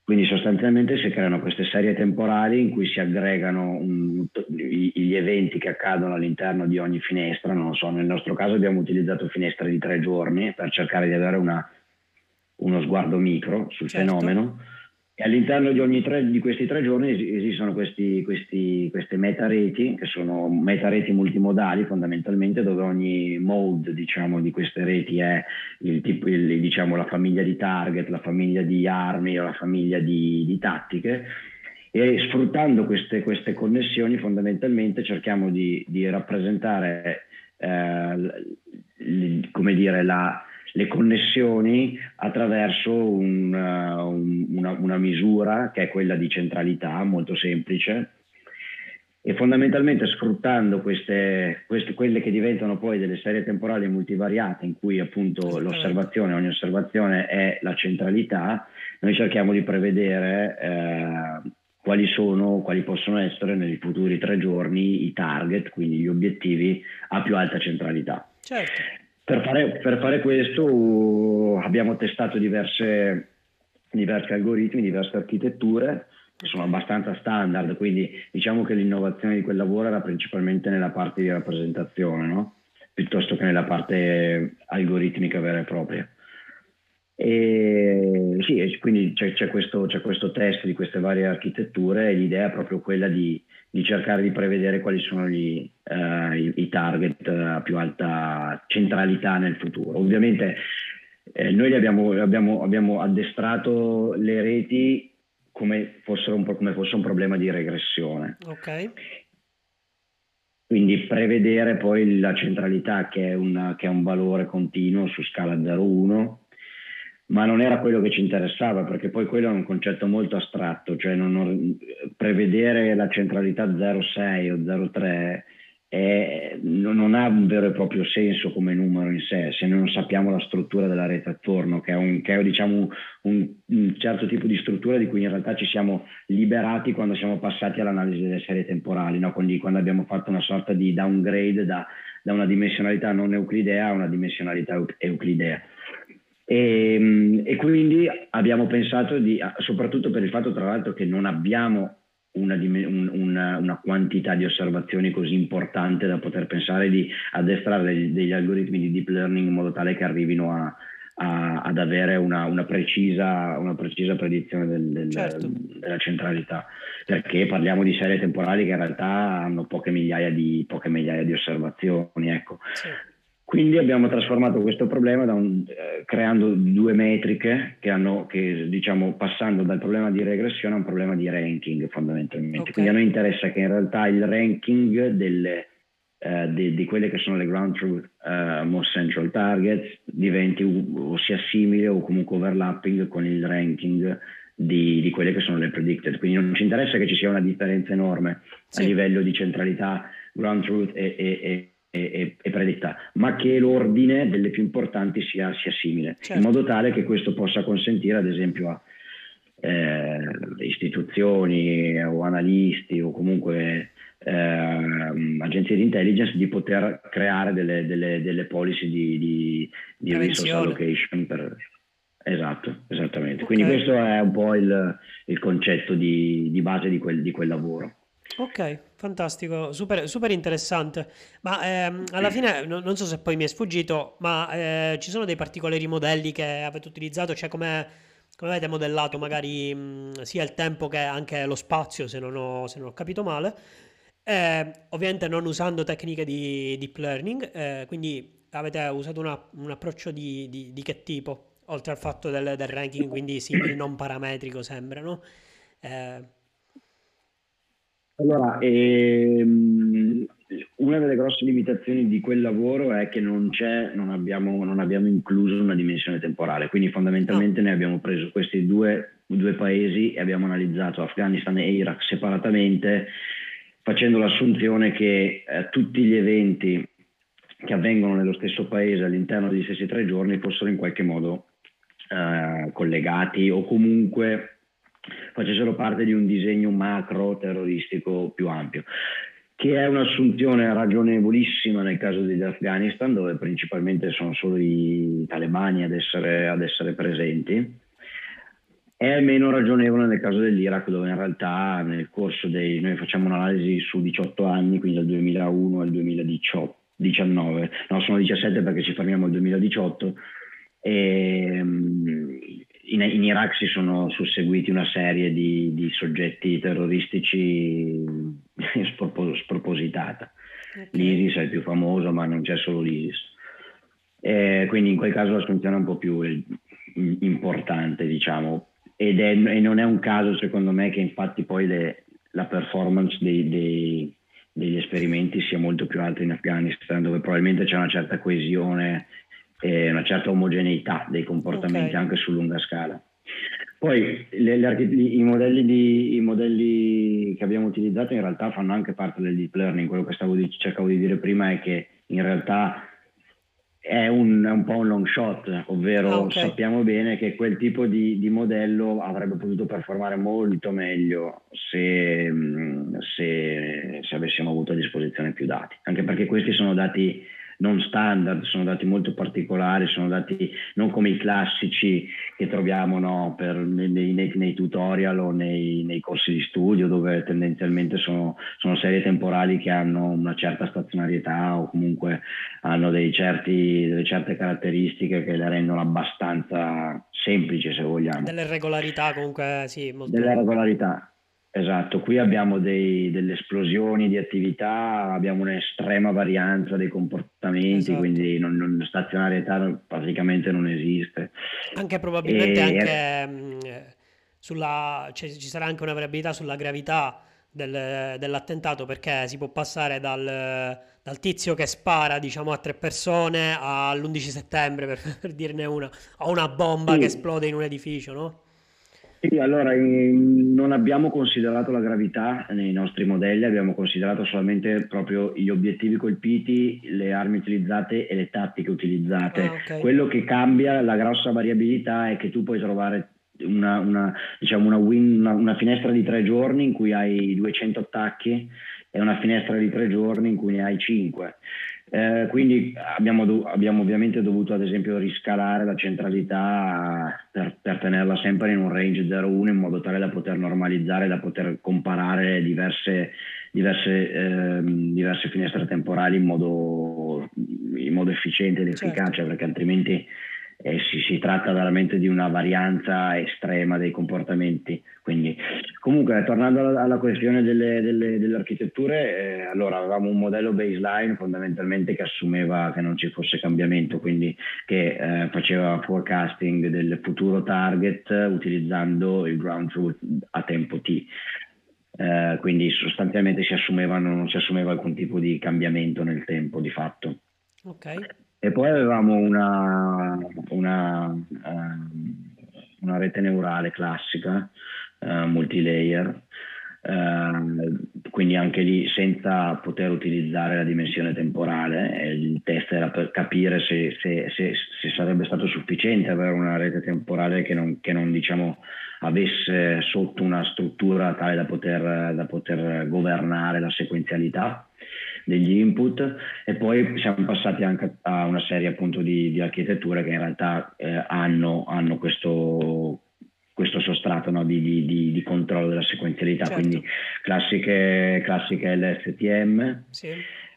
Quindi sostanzialmente si creano queste serie temporali in cui si aggregano un, gli eventi che accadono all'interno di ogni finestra. Non so, nel nostro caso abbiamo utilizzato finestre di tre giorni per cercare di avere una, uno sguardo micro sul certo. fenomeno e all'interno di, tre, di, questi tre giorni esistono questi, questi, queste metareti, che sono metareti multimodali fondamentalmente, dove ogni mode diciamo, di queste reti è il tipo, il, diciamo, la famiglia di target, la famiglia di armi la famiglia di, di tattiche. E sfruttando queste, queste, connessioni fondamentalmente cerchiamo di, di rappresentare eh, come dire, la, le connessioni attraverso un, uh, una, una, misura che è quella di centralità molto semplice e fondamentalmente sfruttando queste, queste, quelle che diventano poi delle serie temporali multivariate in cui appunto l'osservazione, ogni osservazione è la centralità, noi cerchiamo di prevedere eh, quali sono, quali possono essere nei futuri tre giorni i target, quindi gli obiettivi a più alta centralità. Certo. Per fare, per fare questo abbiamo testato diverse, diversi algoritmi, diverse architetture che sono abbastanza standard, quindi diciamo che l'innovazione di quel lavoro era principalmente nella parte di rappresentazione, no? piuttosto che nella parte algoritmica vera e propria. E sì, quindi c'è, c'è, questo, c'è, questo, test di queste varie architetture e l'idea è proprio quella di di cercare di prevedere quali sono gli, uh, i, i, target a più alta centralità nel futuro. Ovviamente eh, noi abbiamo, abbiamo, abbiamo, addestrato le reti come, un, come, fosse un problema di regressione. Okay. Quindi prevedere poi la centralità che è, una, che è un valore continuo su scala 0,1 ma non era quello che ci interessava perché poi quello è un concetto molto astratto, cioè non, prevedere la centralità 0,6 o 0,3 è, non ha un vero e proprio senso come numero in sé se non sappiamo la struttura della rete attorno, che è, un, che è diciamo, un, un, certo tipo di struttura di cui in realtà ci siamo liberati quando siamo passati all'analisi delle serie temporali, no? quindi quando abbiamo fatto una sorta di downgrade da, da una dimensionalità non euclidea a una dimensionalità euclidea. E, ehm, e, quindi abbiamo pensato di, soprattutto per il fatto tra l'altro che non abbiamo una, una, una, quantità di osservazioni così importante da poter pensare di addestrare degli, degli algoritmi di deep learning in modo tale che arrivino a, a, ad avere una, una, precisa, una precisa predizione del, del, certo. della centralità, perché parliamo di serie temporali che in realtà hanno poche migliaia di, poche migliaia di osservazioni. Ecco. Sì. Quindi abbiamo trasformato questo problema un, eh, creando due metriche che hanno, che, diciamo, passando dal problema di regressione a un problema di ranking fondamentalmente. Okay. Quindi a noi interessa che in realtà il ranking delle, eh, di, di, quelle che sono le ground truth uh, most central targets diventi o sia simile o comunque overlapping con il ranking di, di, quelle che sono le predicted. Quindi non ci interessa che ci sia una differenza enorme sì. a livello di centralità, ground truth e, e, e e, predetta, ma che l'ordine delle più importanti sia, sia simile, certo. in modo tale che questo possa consentire ad esempio a eh, istituzioni o analisti o comunque eh, agenzie di intelligence di poter creare delle, delle, delle policy di, di, di resource allocation per, Esatto, esattamente. Okay. Quindi questo è un po' il, il concetto di, di base di quel, di quel lavoro. Ok, fantastico, super, super interessante. Ma ehm, alla fine no, non so se poi mi è sfuggito, ma eh, ci sono dei particolari modelli che avete utilizzato, cioè come, come avete modellato magari mh, sia il tempo che anche lo spazio, se non ho, se non ho capito male. Eh, ovviamente non usando tecniche di deep learning, eh, quindi avete usato una, un approccio di, di, di, che tipo? Oltre al fatto del, del ranking, quindi simile non parametrico sembra, no? Eh, allora, ehm, una delle grosse limitazioni di quel lavoro è che non, non, abbiamo, non abbiamo, incluso una dimensione temporale, quindi fondamentalmente no. ne abbiamo preso questi due, due, paesi e abbiamo analizzato Afghanistan e Iraq separatamente, facendo l'assunzione che eh, tutti gli eventi che avvengono nello stesso paese all'interno degli stessi tre giorni fossero in qualche modo eh, collegati o comunque facessero parte di un disegno macro terroristico più ampio, che è un'assunzione ragionevolissima nel caso dell'Afghanistan, dove principalmente sono solo i talebani ad essere, ad essere presenti. è meno ragionevole nel caso dell'Iraq dove in realtà nel corso dei... noi facciamo un'analisi su 18 anni, quindi dal 2001 al 2018, 19, no sono 17 perché ci fermiamo al 2018 e mm, in, in, Iraq si sono susseguiti una serie di, di soggetti terroristici (laughs) spropositata. Okay. L'ISIS è il più famoso, ma non c'è solo l'ISIS. E quindi in quel caso la soluzione è un po' più importante, diciamo, ed è, e non è un caso secondo me che infatti poi le, la performance dei, dei, degli esperimenti sia molto più alta in Afghanistan, dove probabilmente c'è una certa coesione e una certa omogeneità dei comportamenti okay. anche su lunga scala. Poi le, le, i, modelli di, i, modelli che abbiamo utilizzato in realtà fanno anche parte del deep learning, quello che stavo di, cercavo di dire prima è che in realtà è un, è un po' un long shot, ovvero ah, okay. sappiamo bene che quel tipo di, di, modello avrebbe potuto performare molto meglio se, se, se avessimo avuto a disposizione più dati, anche perché questi sono dati non standard, sono dati molto particolari, sono dati non come i classici che troviamo no, per, nei, nei, nei, tutorial o nei, nei, corsi di studio dove tendenzialmente sono, sono, serie temporali che hanno una certa stazionarietà o comunque hanno certi, delle certe caratteristiche che le rendono abbastanza semplici se vogliamo. Delle regolarità comunque sì. Molto... Delle regolarità. Esatto, qui abbiamo dei, delle esplosioni di attività, abbiamo un'estrema varianza dei comportamenti, esatto. quindi non, non, stazionarietà praticamente non esiste. Anche probabilmente e, anche, mh, sulla, cioè, ci sarà anche una variabilità sulla gravità del, dell'attentato perché si può passare dal, dal, tizio che spara diciamo, a tre persone all'11 settembre per, (laughs) per dirne una, a una bomba sì. che esplode in un edificio, no? Sì, allora non abbiamo considerato la gravità nei nostri modelli, abbiamo considerato solamente proprio gli obiettivi colpiti, le armi utilizzate e le tattiche utilizzate. Ah, okay. Quello che cambia, la grossa variabilità è che tu puoi trovare una, una, diciamo una, win, una finestra di tre giorni in cui hai 200 attacchi e una finestra di tre giorni in cui ne hai 5. Eh, quindi abbiamo, do- abbiamo, ovviamente dovuto ad esempio riscalare la centralità per, per tenerla sempre in un range 0-1 in modo tale da poter normalizzare, da poter comparare diverse, diverse, eh, diverse finestre temporali in modo, in modo efficiente ed efficace certo. perché altrimenti eh, si, si, tratta veramente di una varianza estrema dei comportamenti. Quindi, comunque, tornando alla, alla questione delle, delle, delle architetture, eh, allora avevamo un modello baseline fondamentalmente che assumeva che non ci fosse cambiamento, quindi che eh, faceva forecasting del futuro target utilizzando il ground truth a tempo t. Eh, quindi sostanzialmente si non si assumeva alcun tipo di cambiamento nel tempo di fatto. Ok. E poi avevamo una, una, uh, una rete neurale classica, uh, multilayer, uh, quindi anche lì senza poter utilizzare la dimensione temporale. Il test era per capire se, se, se, se sarebbe stato sufficiente avere una rete temporale che non, che non diciamo, avesse sotto una struttura tale da poter, da poter governare la sequenzialità degli input e poi siamo passati anche a una serie appunto di, di architetture che in realtà eh, hanno, hanno, questo, questo sostrato no, di, di, di, controllo della sequenzialità, certo. quindi classiche, classiche LSTM, sì.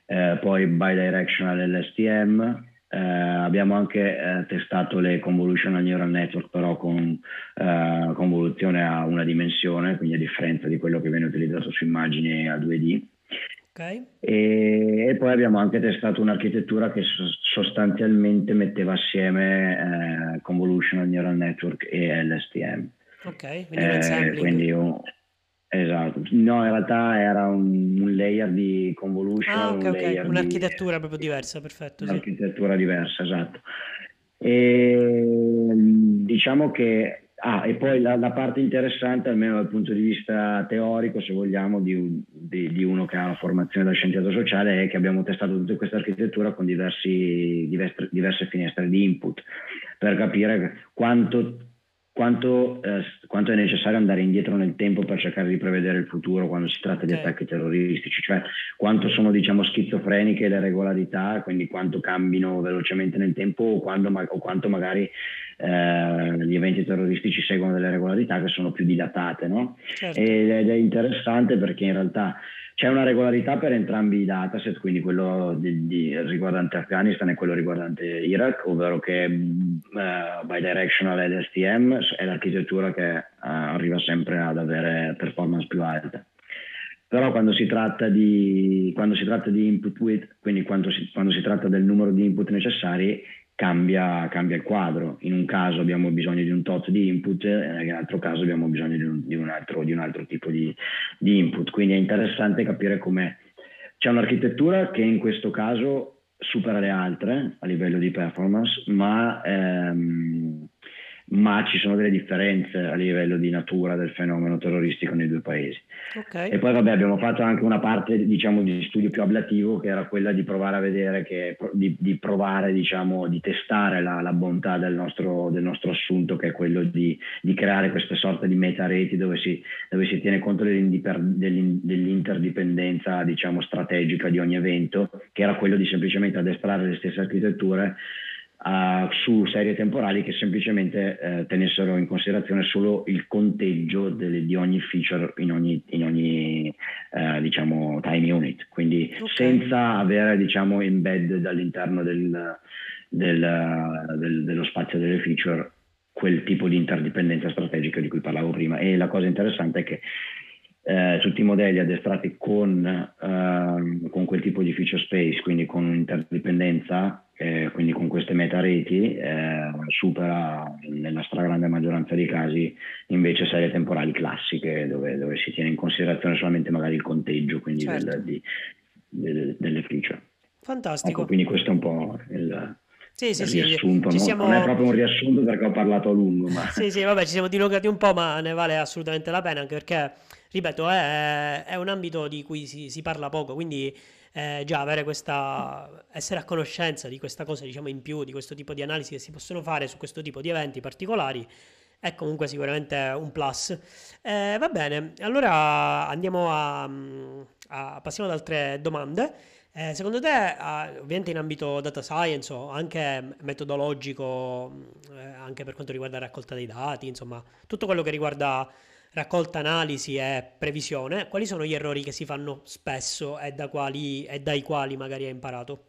eh, poi bidirectional LSTM, eh, abbiamo anche eh, testato le convolutional neural network però con eh, convoluzione a una dimensione, quindi a differenza di quello che viene utilizzato su immagini a 2D. Okay. E, e, poi abbiamo anche testato un'architettura che sostanzialmente metteva assieme eh, Convolutional Neural Network e LSTM. Ok, quindi, eh, quindi un, esatto. No, in realtà era un, un layer di convolution. Ah, ok, un ok. Un'architettura di, proprio diversa, perfetto. Un'architettura sì. diversa, esatto. E, diciamo che Ah, e poi la, la, parte interessante, almeno dal punto di vista teorico, se vogliamo, di, di, di, uno che ha una formazione da scienziato sociale, è che abbiamo testato tutta questa architettura con diversi, diverse, diverse finestre di input per capire quanto quanto, eh, quanto, è necessario andare indietro nel tempo per cercare di prevedere il futuro quando si tratta di attacchi terroristici, cioè quanto sono diciamo schizofreniche le regolarità, quindi quanto cambino velocemente nel tempo o, quando, o quanto magari eh, gli eventi terroristici seguono delle regolarità che sono più dilatate. No? Certo. Ed è interessante perché in realtà c'è una regolarità per entrambi i dataset, quindi quello di, di, riguardante Afghanistan e quello riguardante Iraq, ovvero che uh, bidirectional LSTM è l'architettura che uh, arriva sempre ad avere performance più alte. Però quando si tratta di, si tratta di input width, quindi quando si, quando si tratta del numero di input necessari, cambia, cambia, il quadro. In un caso abbiamo bisogno di un tot di input, in un altro caso abbiamo bisogno di un, di un, altro, di un altro, tipo di, di, input. Quindi è interessante capire come c'è un'architettura che in questo caso supera le altre a livello di performance, ma ehm, ma ci sono delle differenze a livello di natura del fenomeno terroristico nei due paesi. Okay. E poi vabbè, abbiamo fatto anche una parte diciamo, di studio più ablativo che era quella di provare a vedere, che, di, di provare, diciamo, di testare la, la bontà del nostro, del nostro, assunto che è quello di, di creare queste sorte di metareti dove si, dove si tiene conto dell'interdipendenza diciamo, strategica di ogni evento, che era quello di semplicemente addestrare le stesse architetture uh, su serie temporali che semplicemente uh, tenessero in considerazione solo il conteggio delle, di ogni feature in ogni, in ogni uh, diciamo, time unit, quindi okay. senza avere diciamo, embed all'interno del, del, del, dello spazio delle feature quel tipo di interdipendenza strategica di cui parlavo prima. E la cosa interessante è che eh, tutti i modelli addestrati con, eh, con, quel tipo di feature space, quindi con un'interdipendenza, eh, quindi con queste meta reti, eh, supera nella stragrande maggioranza dei casi invece serie temporali classiche dove, dove, si tiene in considerazione solamente magari il conteggio quindi certo. del, di, del, delle feature. Fantastico. Ecco, quindi questo è un po' il, sì, sì, riassunto, sì, no? siamo... non è proprio un riassunto perché ho parlato a lungo. Ma... sì, sì, vabbè, ci siamo dilogati un po', ma ne vale assolutamente la pena, anche perché ripeto, è, è un ambito di cui si, si parla poco, quindi eh, già avere questa, essere a conoscenza di questa cosa, diciamo in più, di questo tipo di analisi che si possono fare su questo tipo di eventi particolari, è comunque sicuramente un plus. Eh, va bene, allora andiamo a, a passiamo ad altre domande. Eh, secondo te, ovviamente in ambito data science o anche metodologico, eh, anche per quanto riguarda la raccolta dei dati, insomma, tutto quello che riguarda raccolta, analisi e previsione, quali sono gli errori che si fanno spesso e, da quali, e dai quali magari hai imparato?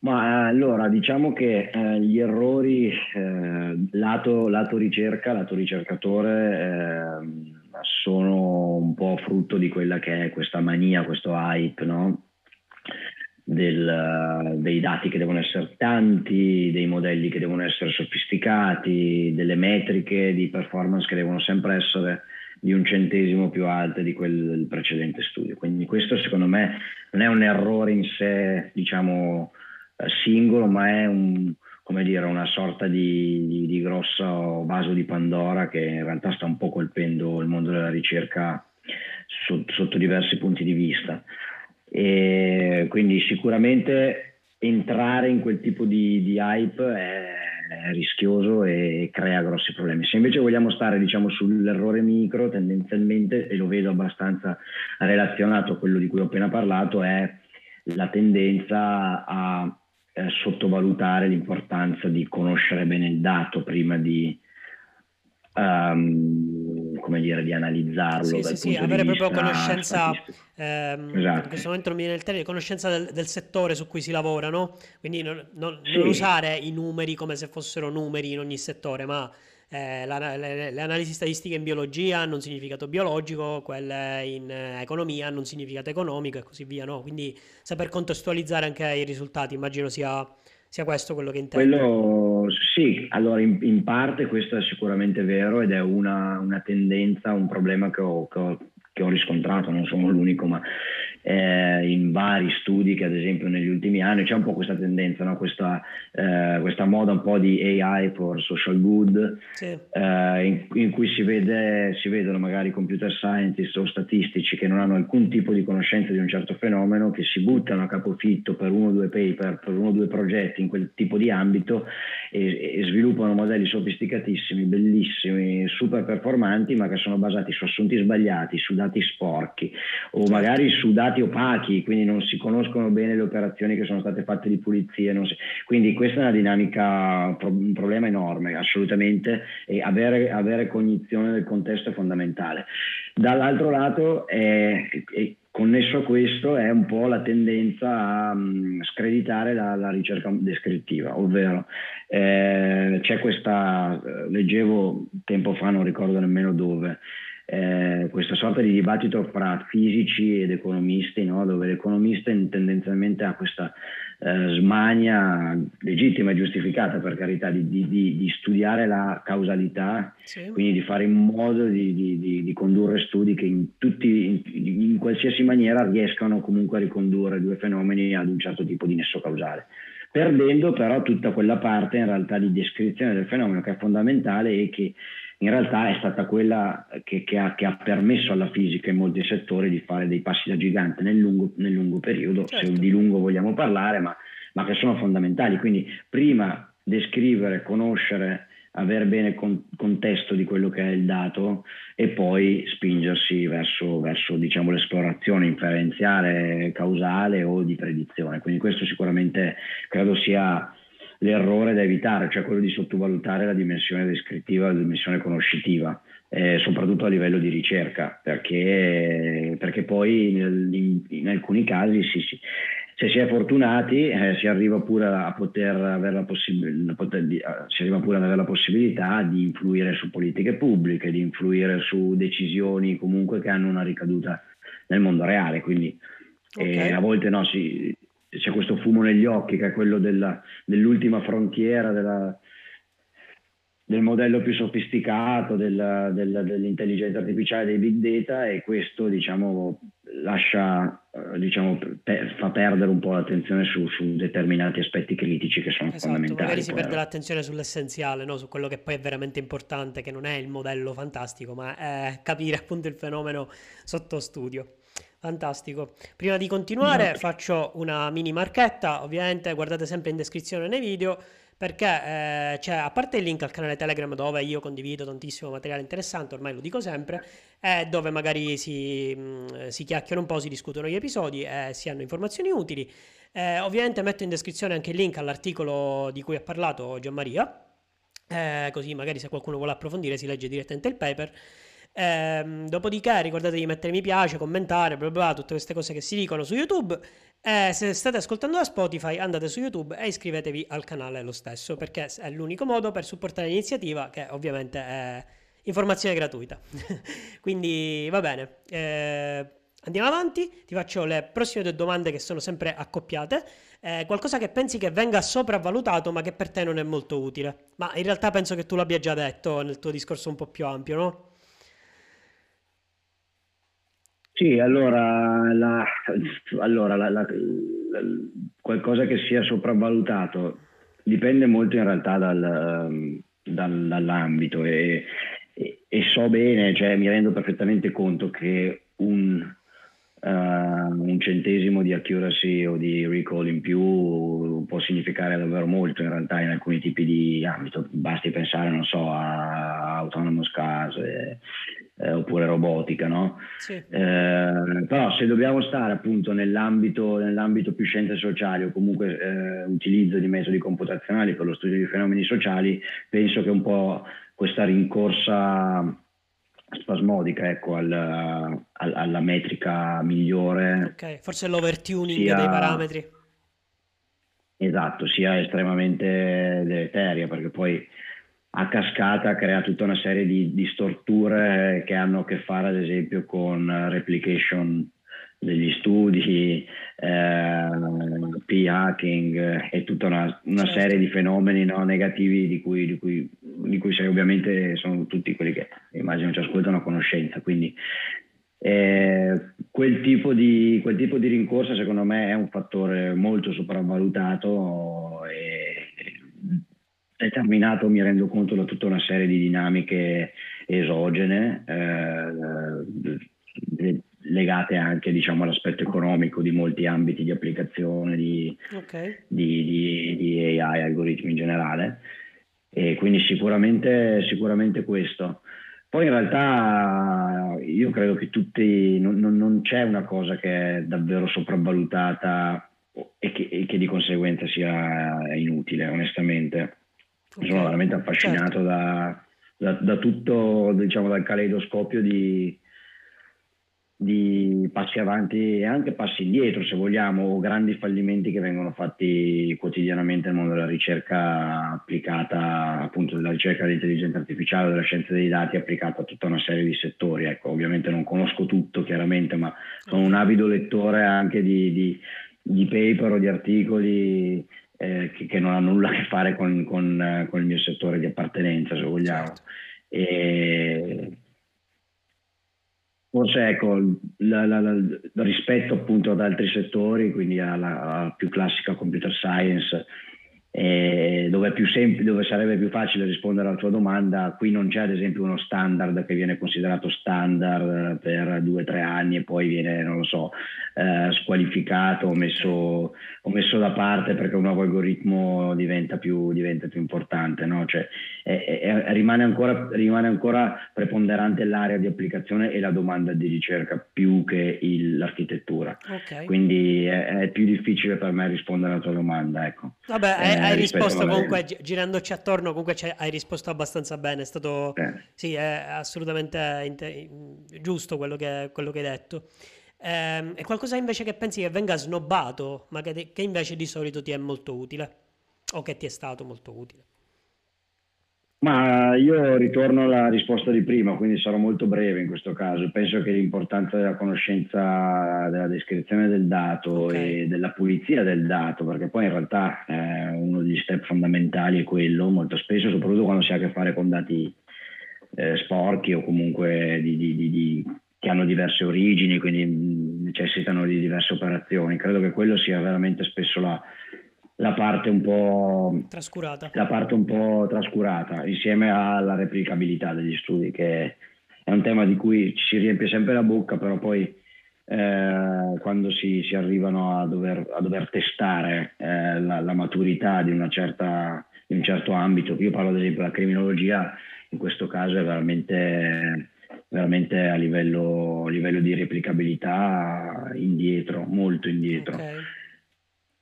Ma allora diciamo che eh, gli errori eh, lato, lato, ricerca, lato ricercatore eh, sono un po' frutto di quella che è questa mania, questo hype, no? Del, dei dati che devono essere tanti, dei modelli che devono essere sofisticati, delle metriche di performance che devono sempre essere di un centesimo più alte di quel del precedente studio. Quindi questo secondo me non è un errore in sé, diciamo, eh, singolo, ma è un, dire, una sorta di, di, di grosso vaso di Pandora che in realtà sta un po' colpendo il mondo della ricerca sotto, sotto diversi punti di vista. E quindi sicuramente entrare in quel tipo di, di hype è, è, rischioso e crea grossi problemi. Se invece vogliamo stare diciamo, sull'errore micro, tendenzialmente, e lo vedo abbastanza relazionato a quello di cui ho appena parlato, è la tendenza a eh, sottovalutare l'importanza di conoscere bene il dato prima di um, come dire, di analizzarlo. Sì, sì, sì, avere proprio conoscenza, ehm, esatto. in questo momento non mi viene il termine, conoscenza del, del, settore su cui si lavora, no? Quindi non, non, sì. non, usare i numeri come se fossero numeri in ogni settore, ma eh, la, le, le, analisi statistiche in biologia hanno un significato biologico, quelle in eh, economia hanno un significato economico e così via, no? Quindi saper contestualizzare anche i risultati, immagino sia sia questo quello che intendi? Quello, sì, allora in, in, parte questo è sicuramente vero ed è una, una tendenza, un problema che ho, che, ho, che ho, riscontrato, non sono l'unico, ma eh, in vari studi che ad esempio negli ultimi anni c'è un po' questa tendenza, no? questa, eh, questa, moda un po' di AI for social good, sì. Eh, in, in, cui si, vede, si, vedono magari computer scientist o statistici che non hanno alcun tipo di conoscenza di un certo fenomeno, che si buttano a capofitto per uno o due paper, per uno o due progetti in quel tipo di ambito e, e sviluppano modelli sofisticatissimi, bellissimi, super performanti, ma che sono basati su assunti sbagliati, su dati sporchi o magari su dati dati opachi, quindi non si conoscono bene le operazioni che sono state fatte di pulizia. Si... Quindi questa è una dinamica, un problema enorme, assolutamente, e avere, avere cognizione del contesto è fondamentale. Dall'altro lato, è, è, connesso a questo, è un po' la tendenza a um, screditare la, la, ricerca descrittiva, ovvero eh, c'è questa, leggevo tempo fa, non ricordo nemmeno dove, eh, questa sorta di dibattito fra fisici ed economisti, no? dove l'economista tendenzialmente ha questa eh, smania legittima e giustificata per carità di, di, di studiare la causalità, sì. quindi di fare in modo di, di condurre studi che in, tutti, in, in qualsiasi maniera riescano comunque a ricondurre due fenomeni ad un certo tipo di nesso causale perdendo però tutta quella parte in realtà di descrizione del fenomeno che è fondamentale e che in realtà è stata quella che, che, ha, che, ha, permesso alla fisica in molti settori di fare dei passi da gigante nel lungo, nel lungo periodo, certo. se di lungo vogliamo parlare, ma, ma, che sono fondamentali. Quindi prima descrivere, conoscere, avere bene con, contesto di quello che è il dato e poi spingersi verso, verso diciamo, l'esplorazione inferenziale, causale o di predizione. Quindi questo sicuramente credo sia l'errore da evitare, cioè quello di sottovalutare la dimensione descrittiva, la dimensione conoscitiva, eh, soprattutto a livello di ricerca, perché, perché poi in, in, alcuni casi si, si, se si è fortunati eh, si arriva pure a poter avere la, possib- poter, si arriva pure ad avere la possibilità di influire su politiche pubbliche, di influire su decisioni comunque che hanno una ricaduta nel mondo reale. Quindi okay. eh, a volte no, si, c'è questo fumo negli occhi che è quello della, dell'ultima frontiera della, del modello più sofisticato del, del, dell'intelligenza artificiale dei big data e questo diciamo, lascia, diciamo, per, fa perdere un po' l'attenzione su, su, determinati aspetti critici che sono esatto, fondamentali. Magari si perde l'attenzione sull'essenziale, no? su quello che poi è veramente importante, che non è il modello fantastico, ma capire appunto il fenomeno sotto studio. Fantastico. Prima di continuare no. faccio una mini marchetta, ovviamente guardate sempre in descrizione nei video perché eh, c'è a parte il link al canale Telegram dove io condivido tantissimo materiale interessante, ormai lo dico sempre, e dove magari si, mh, mm, si chiacchierano un po', si discutono gli episodi e si hanno informazioni utili. Eh, ovviamente metto in descrizione anche il link all'articolo di cui ha parlato Gianmaria, eh, così magari se qualcuno vuole approfondire si legge direttamente il paper. Ehm, dopodiché ricordate di mettere mi piace, commentare, bla bla, tutte queste cose che si dicono su YouTube. E se state ascoltando da Spotify, andate su YouTube e iscrivetevi al canale lo stesso, perché è l'unico modo per supportare l'iniziativa, che ovviamente è informazione gratuita. (laughs) Quindi va bene. Eh, andiamo avanti, ti faccio le prossime due domande che sono sempre accoppiate. Eh, qualcosa che pensi che venga sopravvalutato ma che per te non è molto utile. Ma in realtà penso che tu l'abbia già detto nel tuo discorso un po' più ampio, no? Sì, allora, la, allora la, la, qualcosa che sia sopravvalutato dipende molto in realtà dal, dal, dall'ambito e, e, e, so bene, cioè mi rendo perfettamente conto che un, uh, un centesimo di accuracy o di recall in più può significare davvero molto in realtà in alcuni tipi di ambito, basti pensare, non so, a autonomous cars. E, eh, oppure robotica, no? Sì. Eh, però se dobbiamo stare appunto nell'ambito, nell'ambito più scienze sociali o comunque eh, utilizzo di metodi computazionali per lo studio di fenomeni sociali, penso che un po' questa rincorsa spasmodica ecco, al, al, alla metrica migliore. Ok, forse l'overtuning sia, dei parametri. Esatto, sia estremamente deleteria perché poi a cascata crea tutta una serie di, di storture che hanno a che fare ad esempio con replication degli studi, eh, p-hacking e tutta una, una certo. serie di fenomeni no, negativi di cui, di, cui, di cui sei ovviamente sono tutti quelli che immagino ci ascoltano a conoscenza. Quindi eh, quel tipo, di, quel tipo di rincorsa secondo me è un fattore molto sopravvalutato e determinato, mi rendo conto, da tutta una serie di dinamiche esogene eh, eh, legate anche diciamo, all'aspetto economico di molti ambiti di applicazione di, okay. di, di, di AI, algoritmi in generale. E quindi sicuramente, sicuramente questo. Poi in realtà io credo che tutti, non, non, non c'è una cosa che è davvero sopravvalutata e che, e che di conseguenza sia inutile, onestamente. Okay. Sono veramente affascinato certo. da, da, da, tutto, diciamo, dal caleidoscopio di, di passi avanti e anche passi indietro, se vogliamo, o grandi fallimenti che vengono fatti quotidianamente nel mondo della ricerca applicata, appunto della ricerca dell'intelligenza artificiale, della scienza dei dati applicata a tutta una serie di settori. Ecco, ovviamente non conosco tutto chiaramente, ma sono un avido lettore anche di, di, di paper o di articoli eh, che, che, non hanno nulla a che fare con, con, con, il mio settore di appartenenza, se vogliamo. E, Forse ecco, la, la, la, rispetto appunto ad altri settori, quindi alla, alla più classica computer science, eh, dove, semplice, dove, sarebbe più facile rispondere alla tua domanda, qui non c'è ad esempio uno standard che viene considerato standard per due o tre anni e poi viene, non lo so, eh, squalificato o messo, o messo, da parte perché un nuovo algoritmo diventa più, diventa più importante. No? Cioè, è, è, rimane, ancora, rimane, ancora, preponderante l'area di applicazione e la domanda di ricerca più che il, l'architettura. Okay. Quindi è, è, più difficile per me rispondere alla tua domanda. Ecco. Vabbè, eh, hai risposto comunque, gi- girandoci attorno, comunque hai risposto abbastanza bene, è stato, eh. sì, è assolutamente inter- giusto quello che, quello che hai detto. Eh, è qualcosa invece che pensi che venga snobbato, ma che, che invece di solito ti è molto utile, o che ti è stato molto utile? Ma io ritorno alla risposta di prima, quindi sarò molto breve in questo caso. Penso che l'importanza della conoscenza della descrizione del dato okay. e della pulizia del dato, perché poi in realtà eh, uno degli step fondamentali è quello, molto spesso, soprattutto quando si ha a che fare con dati eh, sporchi o comunque di, di, di, che hanno diverse origini, quindi necessitano di diverse operazioni. Credo che quello sia veramente spesso la la parte un po' trascurata. La parte un po' trascurata, insieme alla replicabilità degli studi, che è un tema di cui ci si riempie sempre la bocca, però poi eh, quando si, si, arrivano a dover, a dover testare eh, la, la, maturità di, certa, di, un certo ambito, io parlo ad esempio della criminologia, in questo caso è veramente, veramente a, livello, a livello di replicabilità indietro, molto indietro. Okay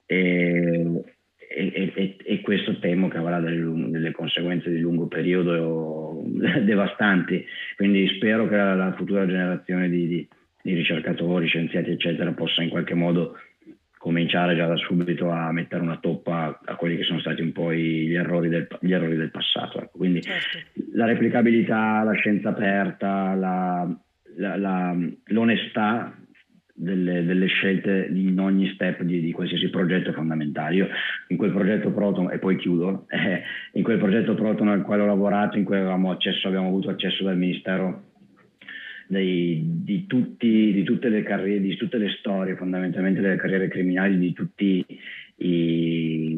e, e, e, e, questo temo che avrà delle, delle, conseguenze di lungo periodo (laughs) devastanti, quindi spero che la, la futura generazione di, di, di, ricercatori, scienziati eccetera possa in qualche modo cominciare già da subito a mettere una toppa a quelli che sono stati un po' gli errori del, gli errori del passato. Ecco. Quindi certo. la replicabilità, la scienza aperta, la, la, l'onestà delle, delle, scelte in ogni step di, di, qualsiasi progetto fondamentale. Io in quel progetto Proton, e poi chiudo, eh, (laughs) in quel progetto Proton al quale ho lavorato, in cui avevamo accesso, abbiamo avuto accesso dal Ministero dei, di, tutti, di, tutte le carriere, di tutte le storie fondamentalmente delle carriere criminali di tutti i,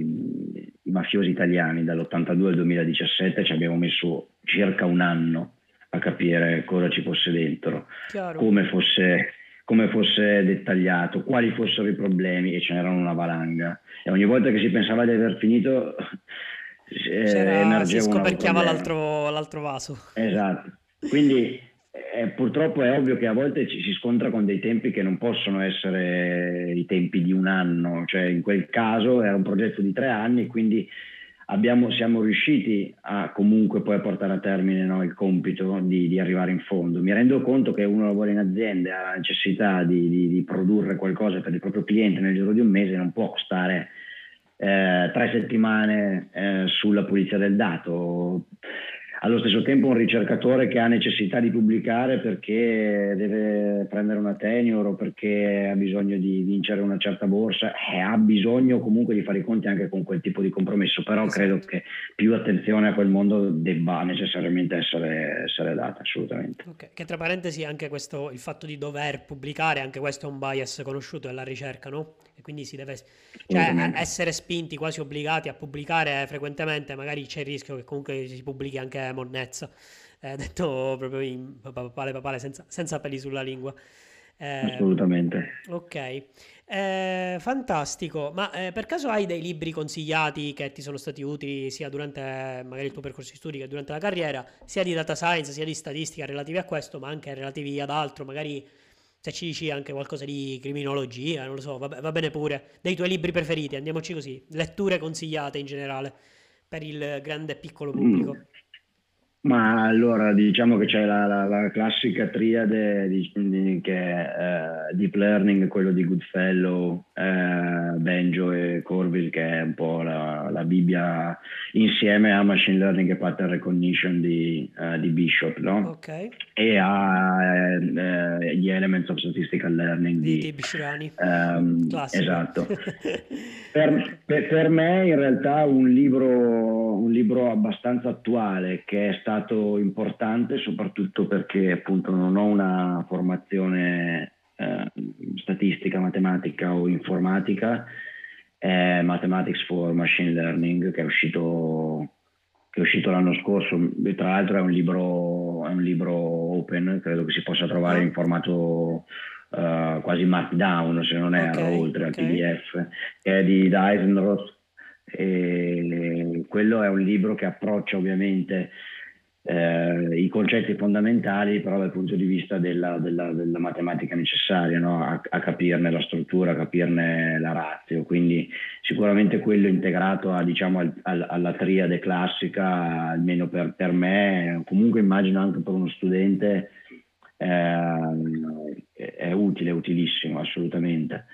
i mafiosi italiani dall'82 al 2017 ci abbiamo messo circa un anno a capire cosa ci fosse dentro, Chiaro. come fosse come fosse dettagliato, quali fossero i problemi e ce n'erano una valanga. E ogni volta che si pensava di aver finito eh, si scoperchiava l'altro, l'altro, vaso. Esatto. Quindi eh, purtroppo è ovvio che a volte ci si scontra con dei tempi che non possono essere i tempi di un anno, cioè in quel caso era un progetto di tre anni, quindi abbiamo, siamo riusciti a comunque poi a portare a termine no, il compito di, di, arrivare in fondo. Mi rendo conto che uno lavora in azienda e ha la necessità di, di, di, produrre qualcosa per il proprio cliente nel giro di un mese, non può stare eh, tre settimane eh, sulla pulizia del dato. Allo stesso tempo un ricercatore che ha necessità di pubblicare perché deve prendere una tenure o perché ha bisogno di vincere una certa borsa, eh, ha bisogno comunque di fare i conti anche con quel tipo di compromesso, però esatto. credo che più attenzione a quel mondo debba necessariamente essere, essere data, assolutamente. Okay. Che tra parentesi anche questo, il fatto di dover pubblicare, anche questo è un bias conosciuto della ricerca, no? E quindi si deve cioè, essere spinti, quasi obbligati a pubblicare frequentemente, magari c'è il rischio che comunque si pubblichi anche monnezza, eh, (laughs) detto proprio in papale papale senza, senza peli sulla lingua. Eh, Assolutamente. Ok, eh, fantastico. Ma eh, per caso hai dei libri consigliati che ti sono stati utili sia durante magari il tuo percorso di studi che durante la carriera, sia di data science, sia di statistica relativi a questo, ma anche relativi ad altro, magari se ci dici anche qualcosa di criminologia, non lo so, va, va bene pure, dei tuoi libri preferiti, andiamoci così, letture consigliate in generale per il grande e piccolo pubblico. Mm. Ma allora diciamo che c'è la, la, la classica triade di, di, che è uh, Deep Learning, quello di Goodfellow, uh, Benjo e Corville, che è un po' la, la, Bibbia insieme a Machine Learning e Pattern Recognition di, uh, di Bishop, no? okay. E a gli Elements of Statistical Learning di, di Bishrani. Um, esatto. (laughs) per, per, per, me in realtà un libro, un libro abbastanza attuale che è stato importante soprattutto perché appunto non ho una formazione eh, statistica, matematica o informatica, è Mathematics for Machine Learning che è uscito, che è uscito l'anno scorso, tra l'altro è un, libro, è un libro open, credo che si possa trovare in formato uh, quasi markdown se non erro, okay, oltre okay. al PDF, che è di Eisenroth. E quello è un libro che approccia ovviamente eh, i concetti fondamentali, però dal punto di vista della, della, della matematica necessaria, no? a, a, capirne la struttura, a capirne la razio. Quindi sicuramente quello integrato a, diciamo, al, al, alla triade classica, almeno per, per, me, comunque immagino anche per uno studente, eh, è utile, utilissimo assolutamente.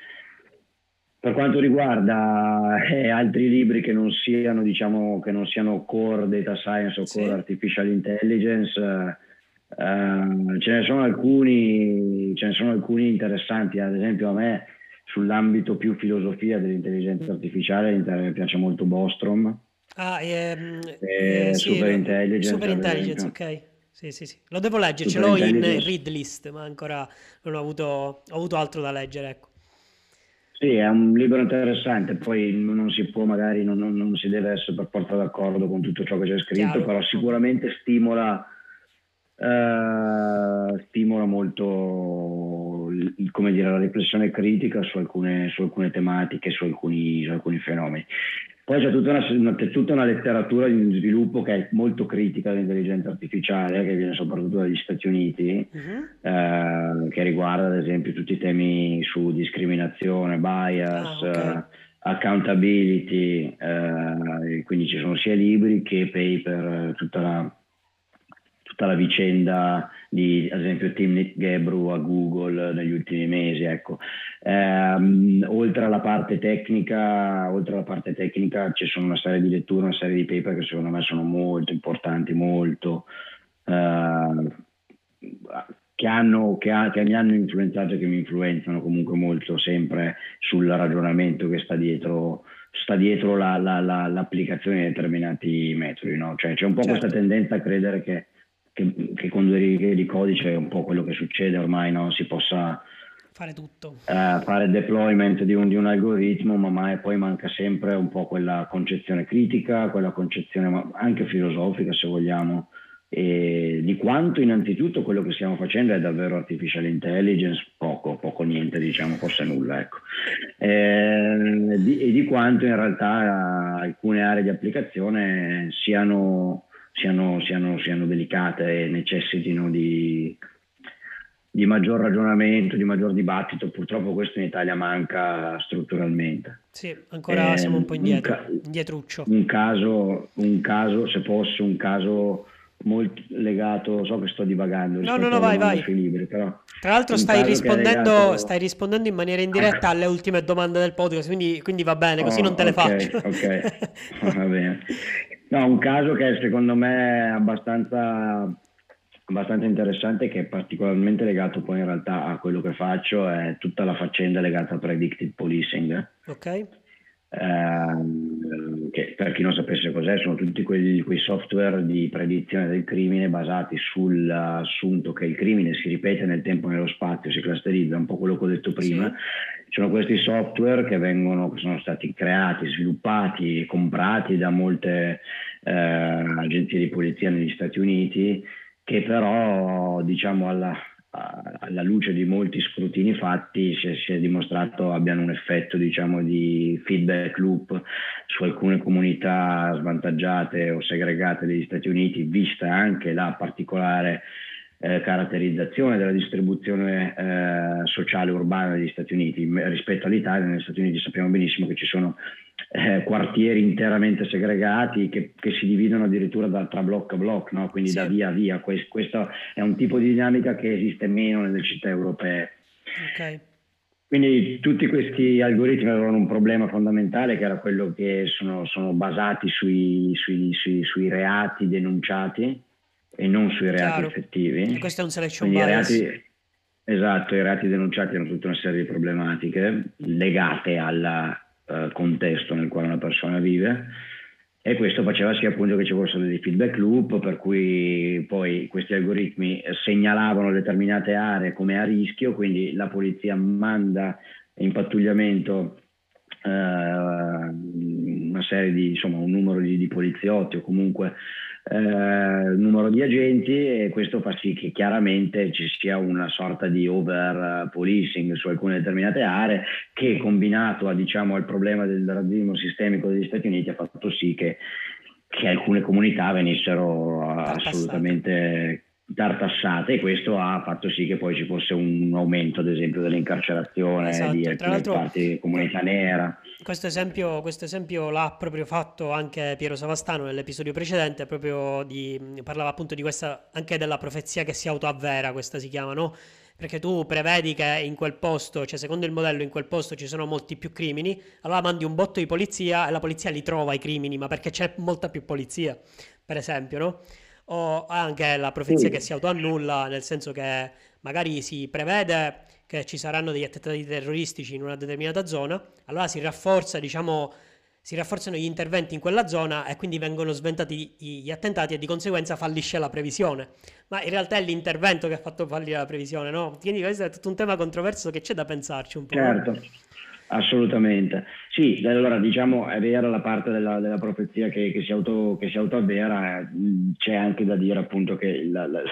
Per quanto riguarda eh, altri libri che non siano, diciamo, che non siano core data science o core sì. artificial intelligence, eh, ce, ne sono alcuni, ce ne sono alcuni interessanti, ad esempio a me sull'ambito più filosofia dell'intelligenza artificiale mi piace molto Bostrom. Ah, ehm, eh, eh, Super sì, Intelligence. Super Intelligence, ok. Sì, sì, sì. Lo devo leggere, ce l'ho in read list, ma ancora non ho avuto, ho avuto altro da leggere, ecco. Sì, è un libro interessante, poi non si può magari, non, non, non si deve essere per forza d'accordo con tutto ciò che c'è scritto, Chiaro. però sicuramente stimola, eh, stimola molto come dire, la riflessione critica su alcune, su alcune tematiche, su alcuni, su alcuni fenomeni. Poi c'è tutta una, c'è tutta una, letteratura di sviluppo che è molto critica dell'intelligenza artificiale, che viene soprattutto dagli Stati Uniti, uh-huh. eh, che riguarda ad esempio tutti i temi su discriminazione, bias, ah, okay. eh, accountability, eh, quindi ci sono sia libri che paper, tutta la tutta la vicenda di ad esempio Timnit Gebru a Google negli ultimi mesi. Ecco. Ehm, oltre, alla parte tecnica, oltre alla parte tecnica ci sono una serie di letture, una serie di paper che secondo me sono molto importanti, molto eh, che, hanno, che, ha, che mi hanno influenzato e che mi influenzano comunque molto sempre sul ragionamento che sta dietro sta dietro la, la, la, l'applicazione di determinati metodi. No? Cioè, c'è un po' certo. questa tendenza a credere che che, che con due righe di codice è un po' quello che succede ormai, no? si possa fare tutto. Uh, fare deployment di un, di un, algoritmo, ma mai, poi manca sempre un po' quella concezione critica, quella concezione anche filosofica se vogliamo, e di quanto innanzitutto quello che stiamo facendo è davvero artificial intelligence, poco, poco niente, diciamo, forse nulla, ecco. E, eh, di, e di quanto in realtà alcune aree di applicazione siano siano, siano, siano delicate e necessitino di, di maggior ragionamento, di maggior dibattito. Purtroppo questo in Italia manca strutturalmente. Sì, ancora eh, siamo un po' indietro, un ca- indietruccio. Un caso, un caso, se fosse un caso molto legato, so che sto divagando. No, no, no, vai, vai. Libri, però Tra l'altro stai rispondendo, legato... stai rispondendo, in maniera indiretta alle ultime domande del podcast, quindi, quindi va bene, così oh, non te le okay, faccio. ok, (laughs) va bene. No, un caso che secondo me è abbastanza, abbastanza interessante, che è particolarmente legato poi in realtà a quello che faccio, è tutta la faccenda legata al predictive policing. Ok. Ehm, che per chi non sapesse cos'è, sono tutti quei, quei, software di predizione del crimine basati sull'assunto che il crimine si ripete nel tempo e nello spazio, si clusterizza, un po' quello che ho detto prima. Sì. Sono questi software che, vengono, che sono stati creati, sviluppati comprati da molte eh, agenzie di polizia negli Stati Uniti, che però diciamo alla, alla luce di molti scrutini fatti si è, si è, dimostrato abbiano un effetto diciamo, di feedback loop su alcune comunità svantaggiate o segregate degli Stati Uniti, vista anche la particolare eh, caratterizzazione della distribuzione eh, sociale urbana degli Stati Uniti rispetto all'Italia. Negli Stati Uniti sappiamo benissimo che ci sono eh, quartieri interamente segregati che, che, si dividono addirittura da, tra blocco a blocco, no? quindi sì. da via a via. Questo, questo, è un tipo di dinamica che esiste meno nelle città europee. Okay. Quindi tutti questi algoritmi avevano un problema fondamentale che era quello che sono, sono basati sui, sui, sui, sui reati denunciati e non sui reati Chiaro. effettivi. E questo è un selection Quindi bias. I reati, esatto, i reati denunciati hanno tutta una serie di problematiche legate al uh, contesto nel quale una persona vive e questo faceva sì appunto che ci fossero dei feedback loop per cui poi questi algoritmi segnalavano determinate aree come a rischio, quindi la polizia manda in pattugliamento uh, una serie di, insomma, un numero di, di poliziotti o comunque eh, numero di agenti e questo fa sì che chiaramente ci sia una sorta di over policing su alcune determinate aree che combinato a, diciamo, al problema del razzismo sistemico degli Stati Uniti ha fatto sì che, che alcune comunità venissero assolutamente tartassate e questo ha fatto sì che poi ci fosse un aumento ad esempio dell'incarcerazione esatto. di alcune parti di comunità nera. Questo esempio, questo esempio, l'ha proprio fatto anche Piero Savastano nell'episodio precedente, proprio di, parlava appunto di questa, anche della profezia che si autoavvera, questa si chiama, no? Perché tu prevedi che in quel posto, cioè secondo il modello in quel posto ci sono molti più crimini, allora mandi un botto di polizia e la polizia li trova i crimini, ma perché c'è molta più polizia, per esempio, no? o anche la profezia che si autoannulla, nel senso che magari si prevede che ci saranno degli attentati terroristici in una determinata zona, allora si rafforza, diciamo, si rafforzano gli interventi in quella zona e quindi vengono sventati gli attentati e di conseguenza fallisce la previsione. Ma in realtà è l'intervento che ha fatto fallire la previsione, no? Quindi questo è tutto un tema controverso che c'è da pensarci un po'. Certo. Assolutamente. Sì, allora diciamo è vera la parte della, della profezia che, che, si auto, che si autoavvera, eh, c'è anche da dire appunto che la, la,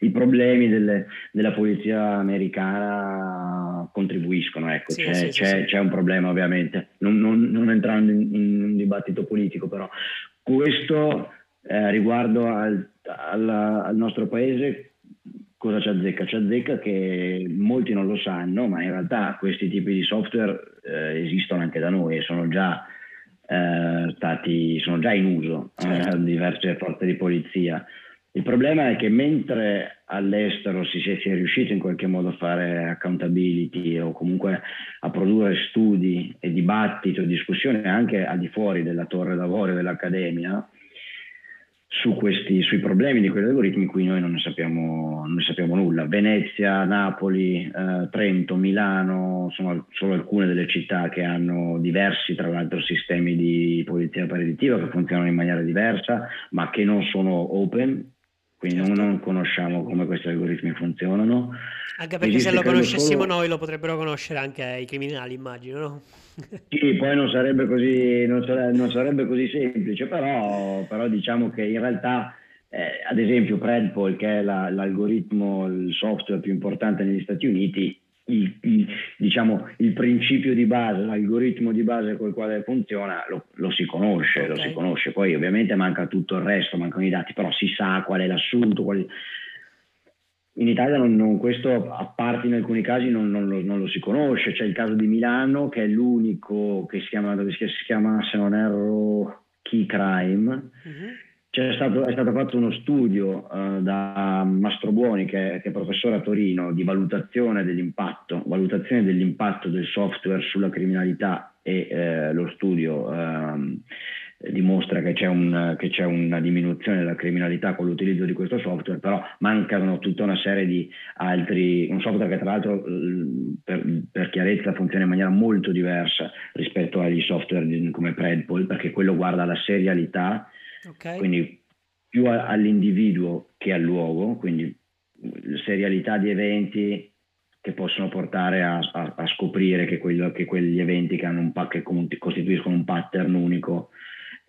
i problemi delle, della polizia americana contribuiscono, ecco, sì, c'è, sì, c'è, sì. c'è, un problema ovviamente, non, non, non entrando in, in, un dibattito politico però. Questo eh, riguardo al, al, al nostro paese cosa ci azzecca? Ci azzecca che molti non lo sanno, ma in realtà questi tipi di software eh, esistono anche da noi e sono già, eh, stati, sono già in uso eh, certo. eh, diverse forze di polizia. Il problema è che mentre all'estero si, si, è riuscito in qualche modo a fare accountability o comunque a produrre studi e dibattito, discussione anche al di fuori della torre d'avorio dell'accademia, su questi, sui problemi di quegli algoritmi qui noi non ne sappiamo, non ne sappiamo nulla. Venezia, Napoli, eh, Trento, Milano sono solo alcune delle città che hanno diversi, tra l'altro, sistemi di polizia preditiva che funzionano in maniera diversa, ma che non sono open, quindi certo. non conosciamo come questi algoritmi funzionano. Anche perché Esiste, se lo conoscessimo solo... noi lo potrebbero conoscere anche i criminali, immagino, no? Sì, poi non sarebbe così, non sarebbe, non sarebbe così semplice, però, però, diciamo che in realtà, eh, ad esempio, Predpol, che è la, l'algoritmo, il software più importante negli Stati Uniti, il, il, diciamo, il principio di base, l'algoritmo di base col quale funziona lo, lo si conosce, okay. lo si conosce, poi ovviamente manca tutto il resto, mancano i dati, però si sa qual è l'assunto, quali, in Italia non, non, questo, a parte in alcuni casi, non, non, lo, non, lo, si conosce. C'è il caso di Milano, che è l'unico che si chiama, che si chiama se non erro, Key Crime. Uh-huh. Stato, è stato fatto uno studio uh, da Mastro Buoni, che, che, è professore a Torino, di valutazione dell'impatto, valutazione dell'impatto del software sulla criminalità e eh, lo studio... Um, dimostra che c'è, un, che c'è, una diminuzione della criminalità con l'utilizzo di questo software, però mancano tutta una serie di altri, un software che tra l'altro per, per chiarezza funziona in maniera molto diversa rispetto agli software come Predpol, perché quello guarda la serialità, okay. quindi più all'individuo che al luogo, quindi serialità di eventi che possono portare a, a, a scoprire che, quello, che, quegli eventi che, un, che costituiscono un pattern unico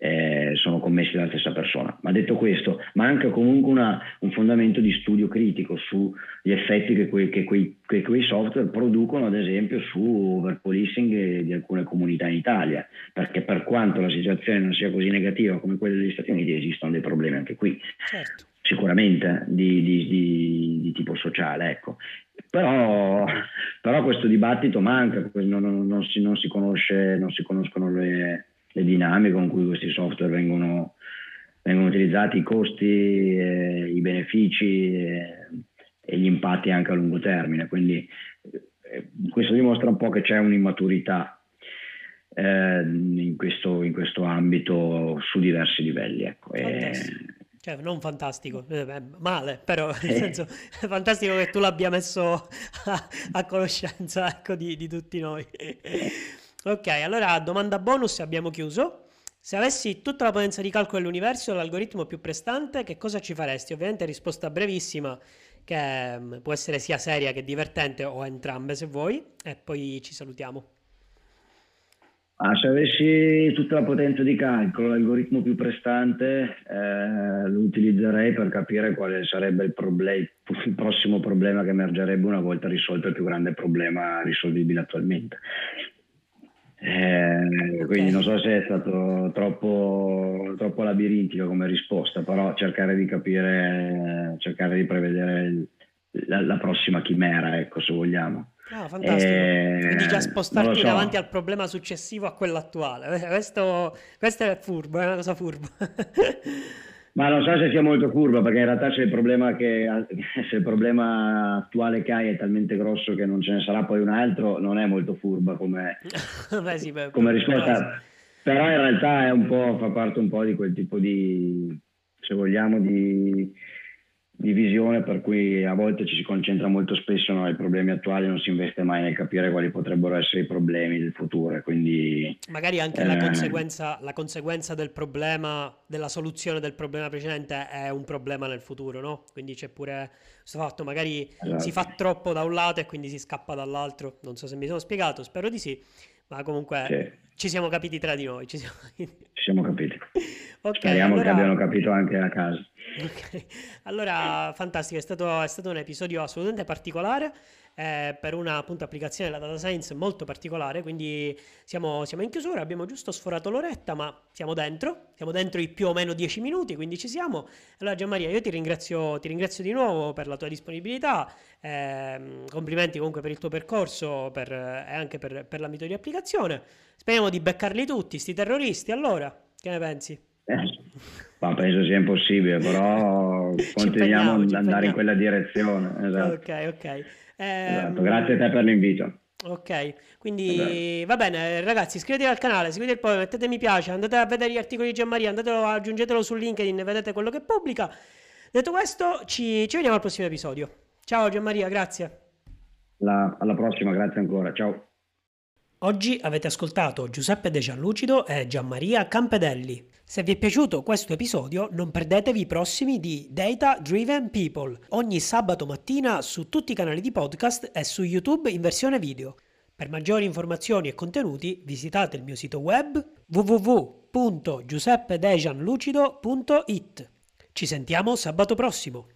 eh, sono commessi dalla stessa persona. Ma detto questo, manca comunque una, un fondamento di studio critico sugli effetti che quei, che, quei, che quei, software producono, ad esempio, su overpolicing di alcune comunità in Italia, perché per quanto la situazione non sia così negativa come quella degli Stati Uniti, esistono dei problemi anche qui. Certo. Sicuramente di, di, di, di, tipo sociale, ecco. Però, però, questo dibattito manca, non, non, non, si, non si, conosce, non si conoscono le, le dinamiche con cui questi software vengono, vengono utilizzati, i costi, eh, i benefici eh, e gli impatti anche a lungo termine. Quindi eh, questo dimostra un po' che c'è un'immaturità eh, in questo, in, questo, ambito su diversi livelli. Ecco. E, cioè, non fantastico, eh, male, però nel eh. senso è (laughs) fantastico che tu l'abbia messo (laughs) a, a conoscenza ecco, di, di tutti noi. Ok, allora domanda bonus abbiamo chiuso. Se avessi tutta la potenza di calcolo dell'universo l'algoritmo più prestante, che cosa ci faresti? Ovviamente risposta brevissima, che mm, può essere sia seria che divertente o entrambe se vuoi, e poi ci salutiamo. Ah, se avessi tutta la potenza di calcolo, l'algoritmo più prestante, eh, lo utilizzerei per capire quale sarebbe il, problem- il, prossimo problema che emergerebbe una volta risolto il più grande problema risolvibile attualmente. Eh, okay. Quindi non so se è stato troppo, troppo labirintico come risposta, però cercare di capire, cercare di prevedere la, la prossima chimera, ecco, se vogliamo. Ah, fantastico. Eh, Quindi già spostarti so. davanti al problema successivo a quello attuale. (laughs) Questo, questo è furbo, è una cosa furba. (laughs) Ma non so se sia molto curva, perché in realtà se il, problema che, (laughs) se il problema attuale che hai è talmente grosso che non ce ne sarà poi un altro, non è molto furba come, (laughs) beh, sì, beh, come risposta. Però in realtà fa parte un po' di quel tipo di, se vogliamo, di di visione per cui a volte ci si concentra molto spesso no, ai problemi attuali non si investe mai nel capire quali potrebbero essere i problemi del futuro. Quindi, Magari anche eh, la, conseguenza, la, conseguenza, del problema, della soluzione del problema precedente è un problema nel futuro, no? Quindi c'è pure questo fatto, magari esatto. si fa troppo da un lato e quindi si scappa dall'altro. Non so se mi sono spiegato, spero di sì, ma comunque sì. Ci siamo capiti tra di noi. Ci siamo, (laughs) ci siamo capiti. okay, Speriamo allora... che abbiano capito anche a casa. Ok, allora fantastico, è stato, è stato un episodio assolutamente particolare eh, per una appunto, applicazione della data science molto particolare, quindi siamo, siamo, in chiusura, abbiamo giusto sforato l'oretta, ma siamo dentro, siamo dentro i più o meno dieci minuti, quindi ci siamo. Allora Gianmaria, io ti ringrazio, ti ringrazio di nuovo per la tua disponibilità, eh, complimenti comunque per il tuo percorso per, e anche per, per l'ambito di applicazione. Speriamo di beccarli tutti, sti terroristi, allora, che ne pensi? Ma penso sia impossibile, però (laughs) continuiamo ad andare in quella direzione. Esatto. Ok, ok. Eh, esatto. Grazie a te per l'invito. Ok, quindi va bene ragazzi, iscrivetevi al canale, seguite il poi, mettete mi piace, andate a vedere gli articoli di Gianmaria, andatelo, aggiungetelo su LinkedIn, vedete quello che pubblica. Detto questo, ci, ci vediamo al prossimo episodio. Ciao Gianmaria, grazie. La, alla prossima, grazie ancora, ciao. Oggi avete ascoltato Giuseppe De Gianlucido e Gianmaria Campedelli. Se vi è piaciuto questo episodio non perdetevi i prossimi di Data Driven People, ogni sabato mattina su tutti i canali di podcast e su YouTube in versione video. Per maggiori informazioni e contenuti visitate il mio sito web www.giuseppedegianlucido.it. Ci sentiamo sabato prossimo!